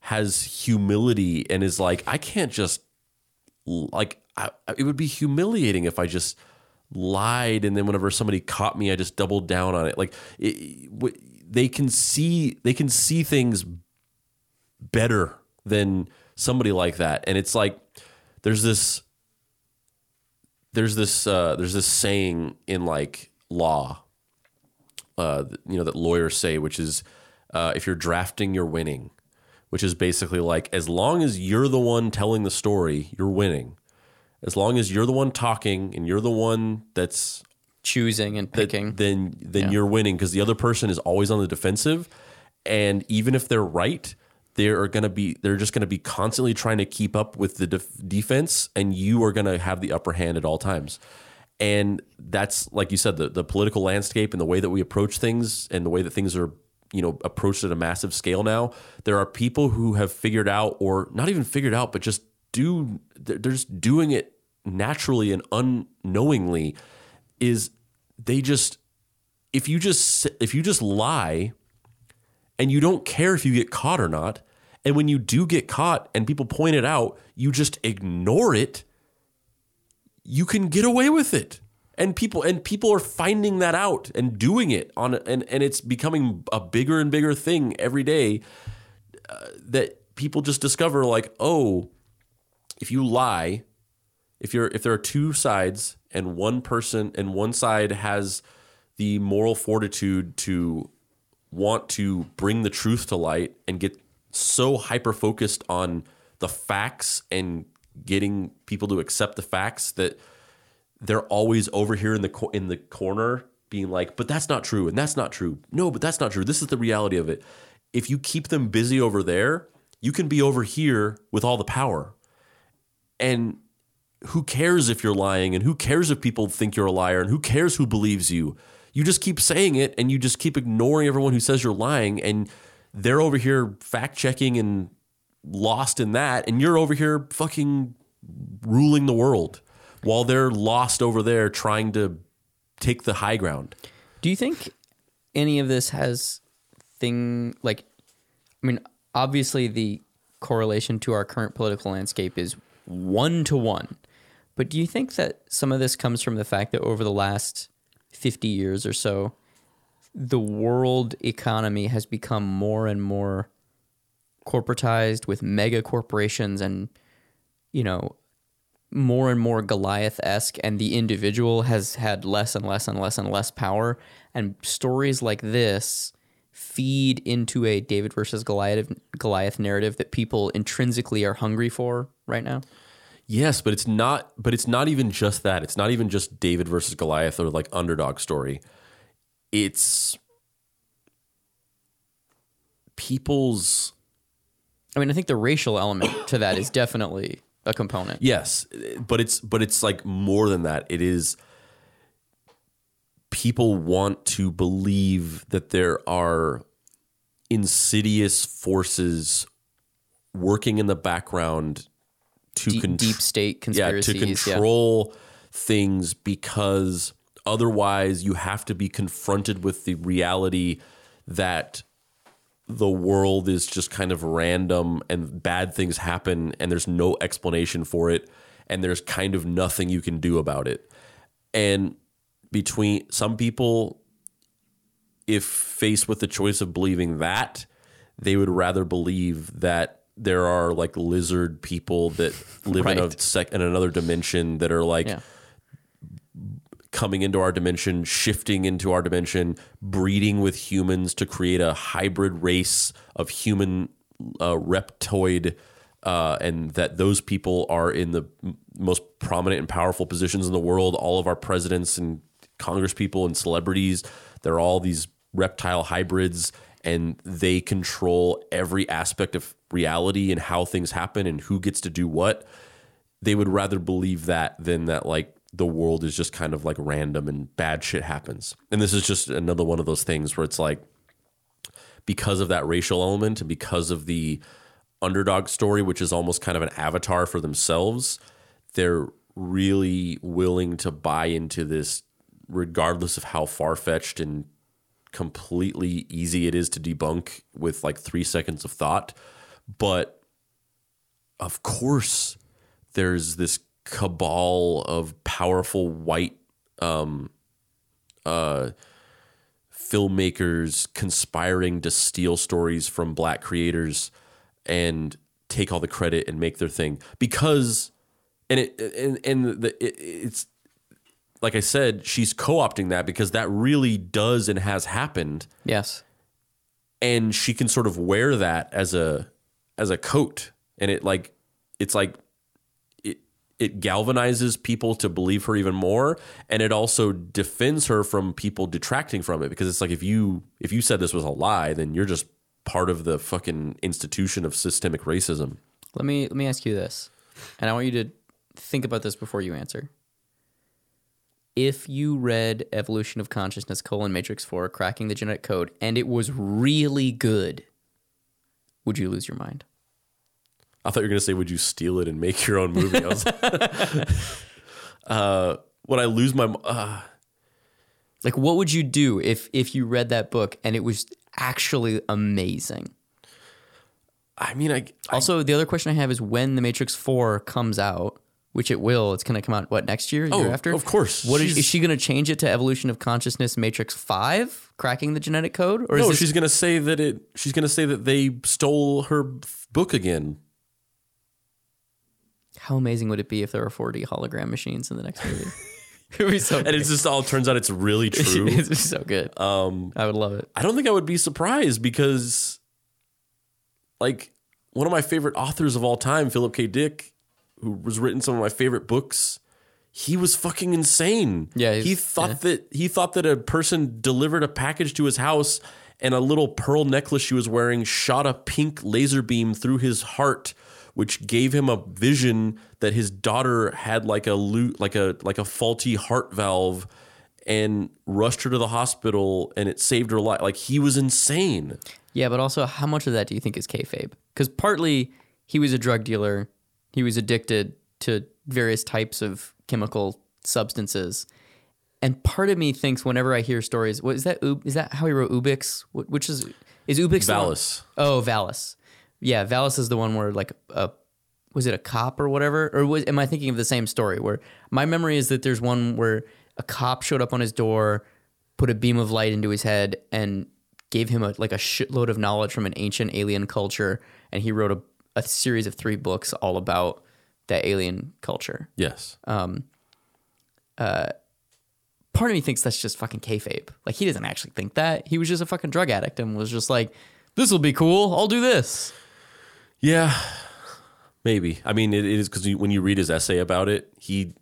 has humility and is like, I can't just like I, it would be humiliating if I just lied and then whenever somebody caught me, I just doubled down on it. Like it, they can see they can see things better than somebody like that, and it's like there's this there's this uh, there's this saying in like law, uh, you know that lawyers say, which is uh, if you're drafting, you're winning, which is basically like as long as you're the one telling the story, you're winning. As long as you're the one talking and you're the one that's choosing and picking. then then you're winning because the other person is always on the defensive, and even if they're right, they are going to be they're just going to be constantly trying to keep up with the def- defense, and you are going to have the upper hand at all times. And that's like you said, the the political landscape and the way that we approach things and the way that things are you know approached at a massive scale now. There are people who have figured out, or not even figured out, but just do they're just doing it naturally and unknowingly is they just if you just if you just lie and you don't care if you get caught or not and when you do get caught and people point it out you just ignore it you can get away with it and people and people are finding that out and doing it on and and it's becoming a bigger and bigger thing every day uh, that people just discover like oh if you lie if you're if there are two sides and one person and one side has the moral fortitude to want to bring the truth to light and get so hyper focused on the facts and getting people to accept the facts that they're always over here in the co- in the corner being like but that's not true and that's not true. No but that's not true. This is the reality of it. If you keep them busy over there you can be over here with all the power. And who cares if you're lying and who cares if people think you're a liar and who cares who believes you? You just keep saying it and you just keep ignoring everyone who says you're lying and they're over here fact checking and lost in that and you're over here fucking ruling the world while they're lost over there trying to take the high ground Do you think any of this has thing like I mean obviously the correlation to our current political landscape is 1 to 1. But do you think that some of this comes from the fact that over the last 50 years or so the world economy has become more and more corporatized with mega corporations and you know more and more Goliath esque, and the individual has had less and less and less and less power. And stories like this feed into a David versus Goliath Goliath narrative that people intrinsically are hungry for right now? Yes, but it's not. But it's not even just that. It's not even just David versus Goliath or like underdog story. It's people's I mean, I think the racial element to that is definitely a component. yes, but it's but it's like more than that. It is people want to believe that there are insidious forces working in the background to Deep, con- deep state yeah, to control things because otherwise you have to be confronted with the reality that the world is just kind of random and bad things happen and there's no explanation for it and there's kind of nothing you can do about it. And between some people if faced with the choice of believing that, they would rather believe that there are like lizard people that live in a sec in another dimension that are like Yeah. Coming into our dimension, shifting into our dimension, breeding with humans to create a hybrid race of human uh, reptoid, uh, and that those people are in the m- most prominent and powerful positions in the world. All of our presidents and Congress people and celebrities, they're all these reptile hybrids, and they control every aspect of reality and how things happen and who gets to do what they would rather believe that than that like the world is just kind of like random and bad shit happens. And this is just another one of those things where it's like because of that racial element and because of the underdog story, which is almost kind of an avatar for themselves, they're really willing to buy into this regardless of how far fetched and completely easy it is to debunk with like three seconds of thought. But of course, there's this cabal of powerful white um, uh, filmmakers conspiring to steal stories from black creators and take all the credit and make their thing. Because and it and and the, it, it's like I said, she's co-opting that because that really does and has happened. Yes. and she can sort of wear that as a as a coat. And it like it's like it galvanizes people to believe her even more and it also defends her from people detracting from it because it's like if you if you said this was a lie then you're just part of the fucking institution of systemic racism Let me let me ask you this, and I want you to think about this before you answer. If you read Evolution of Consciousness: colon Matrix Four, Cracking the Genetic Code, and it was really good, would you lose your mind? I thought you were gonna say, "Would you steal it and make your own movie?" I was, <laughs> uh, would I lose my? Uh, Like, what would you do if if you read that book and it was actually amazing? I mean, I, I Also, the other question I have is when the Matrix Four comes out, which it will. It's going to come out what next year? Oh, year after? of course. What is, is she going to change it to Evolution of Consciousness Matrix Five, cracking the genetic code, or is no, this she's gonna say that it. She's gonna say that they stole her book again. How amazing would it be if there were 4D hologram machines in the next movie? <laughs> <laughs> it would be so and it just all turns out it's really <laughs> true. It'd so good. Um, I would love it. I don't think I would be surprised because, like, one of my favorite authors of all time, Philip K. Dick, who has written some of my favorite books, he was fucking insane. Yeah, he thought that he thought that a person delivered a package to his house and a little pearl necklace she was wearing shot a pink laser beam through his heart which gave him a vision that his daughter had like a like a like a faulty heart valve and rushed her to the hospital and it saved her life like he was insane Yeah, but also, how much of that do you think is kayfabe? Because partly he was a drug dealer, he was addicted to various types of chemical substances, and part of me thinks whenever I hear stories, what is that? Is that how he wrote Ubix? Which is is Ubix? Valis. Oh, Valis. Yeah, Valis is the one where like a was it a cop or whatever, or was am I thinking of the same story? Where my memory is that there's one where a cop showed up on his door, put a beam of light into his head, and gave him a like a shitload of knowledge from an ancient alien culture, and he wrote a, a series of three books all about that alien culture. yes Um. Uh. part of me thinks that's just fucking kayfabe. Like he doesn't actually think that. He was just a fucking drug addict and was just like, "This will be cool. I'll do this." Yeah, maybe. I mean, it, it is because when you read his essay about it, he,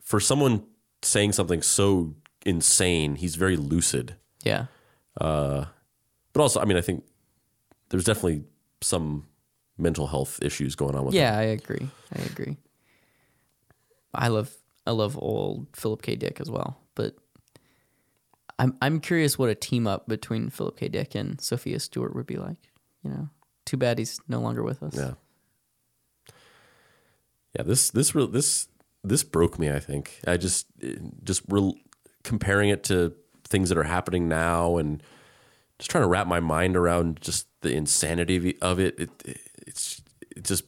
for someone saying something so insane, he's very lucid. Yeah. Uh, but also, I mean, I think there's definitely some mental health issues going on with him. Yeah, I agree. I agree. I love I love old Philip K. Dick as well, but I'm I'm curious what a team up between Philip K. Dick and Sophia Stewart would be like. You know, too bad he's no longer with us. Yeah. Yeah, this this real this this broke me. I think I just just real comparing it to things that are happening now and just trying to wrap my mind around just the insanity of it. It, it's it just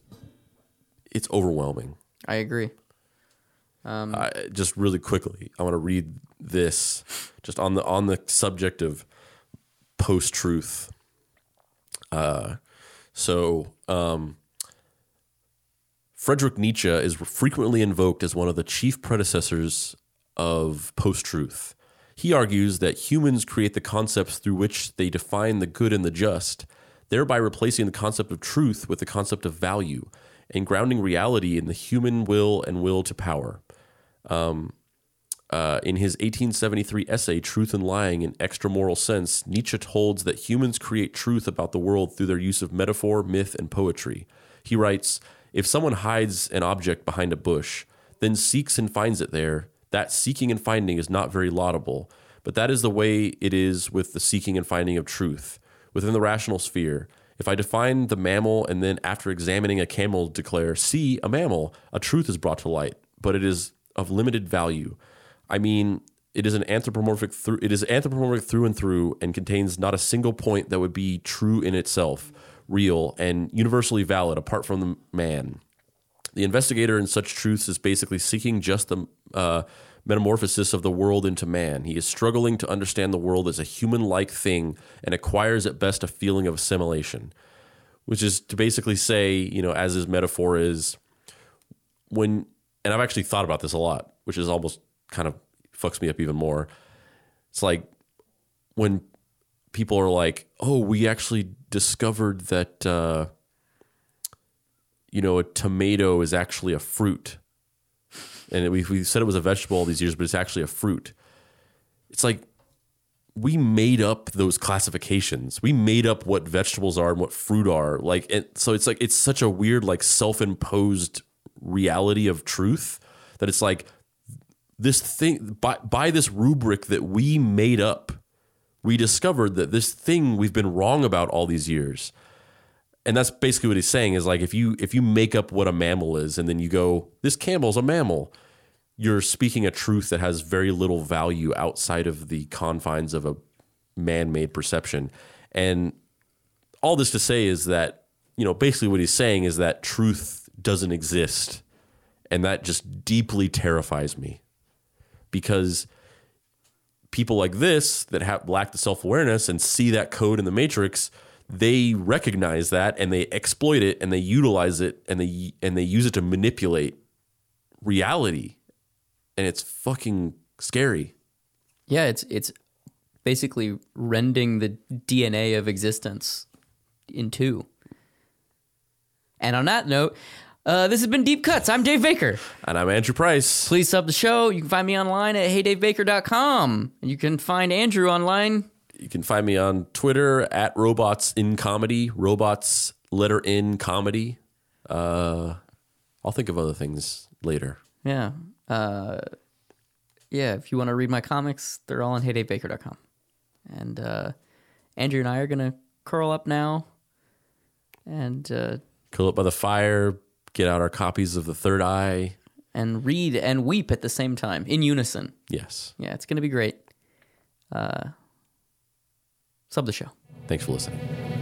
it's overwhelming. I agree. I, just really quickly, I want to read this just on the on the subject of post truth. Uh, so um, Friedrich Nietzsche is frequently invoked as one of the chief predecessors of post truth. He argues that humans create the concepts through which they define the good and the just, thereby replacing the concept of truth with the concept of value and grounding reality in the human will and will to power. Uh, in his 1873 essay, Truth and Lying in Extramoral Sense, Nietzsche holds that humans create truth about the world through their use of metaphor, myth, and poetry. He writes If someone hides an object behind a bush, then seeks and finds it there, that seeking and finding is not very laudable, but that is the way it is with the seeking and finding of truth. Within the rational sphere, if I define the mammal and then after examining a camel declare, see, a mammal, a truth is brought to light, but it is of limited value. I mean, it is an anthropomorphic through it is anthropomorphic through and through and contains not a single point that would be true in itself, real and universally valid apart from the man. The investigator in such truths is basically seeking just the uh, metamorphosis of the world into man. He is struggling to understand the world as a human like thing and acquires at best a feeling of assimilation, which is to basically say, you know, as his metaphor is, when, and I've actually thought about this a lot, which is almost kind of fucks me up even more. It's like when people are like, oh, we actually discovered that, uh, you know, a tomato is actually a fruit. And we, we said it was a vegetable all these years, but it's actually a fruit. It's like we made up those classifications. We made up what vegetables are and what fruit are. Like, and so it's like, it's such a weird, like self imposed reality of truth that it's like this thing, by, by this rubric that we made up, we discovered that this thing we've been wrong about all these years. And that's basically what he's saying is like if you if you make up what a mammal is and then you go this camel's a mammal you're speaking a truth that has very little value outside of the confines of a man-made perception. And all this to say is that you know basically what he's saying is that truth doesn't exist. And that just deeply terrifies me because people like this that have lack the self-awareness and see that code in the matrix they recognize that and they exploit it and they utilize it and they and they use it to manipulate reality and it's fucking scary Yeah, it's it's basically rending the DNA of existence in two. And on that note, uh, this has been Deep Cuts. I'm Dave Baker. and i'm andrew price Please sub the show. You can find me online at heydavebaker.com. And you can find Andrew online. you can find me on twitter at robots in comedy robots letter in comedy uh i'll think of other things later Yeah. Uh, yeah, if you want to read my comics, they're all on heydavebaker.com. And uh, Andrew and I are going to curl up now and uh, curl up by the fire get out our copies of the third eye and read and weep at the same time in unison. yes Yeah, it's going to be great. Uh, sub the show. thanks for listening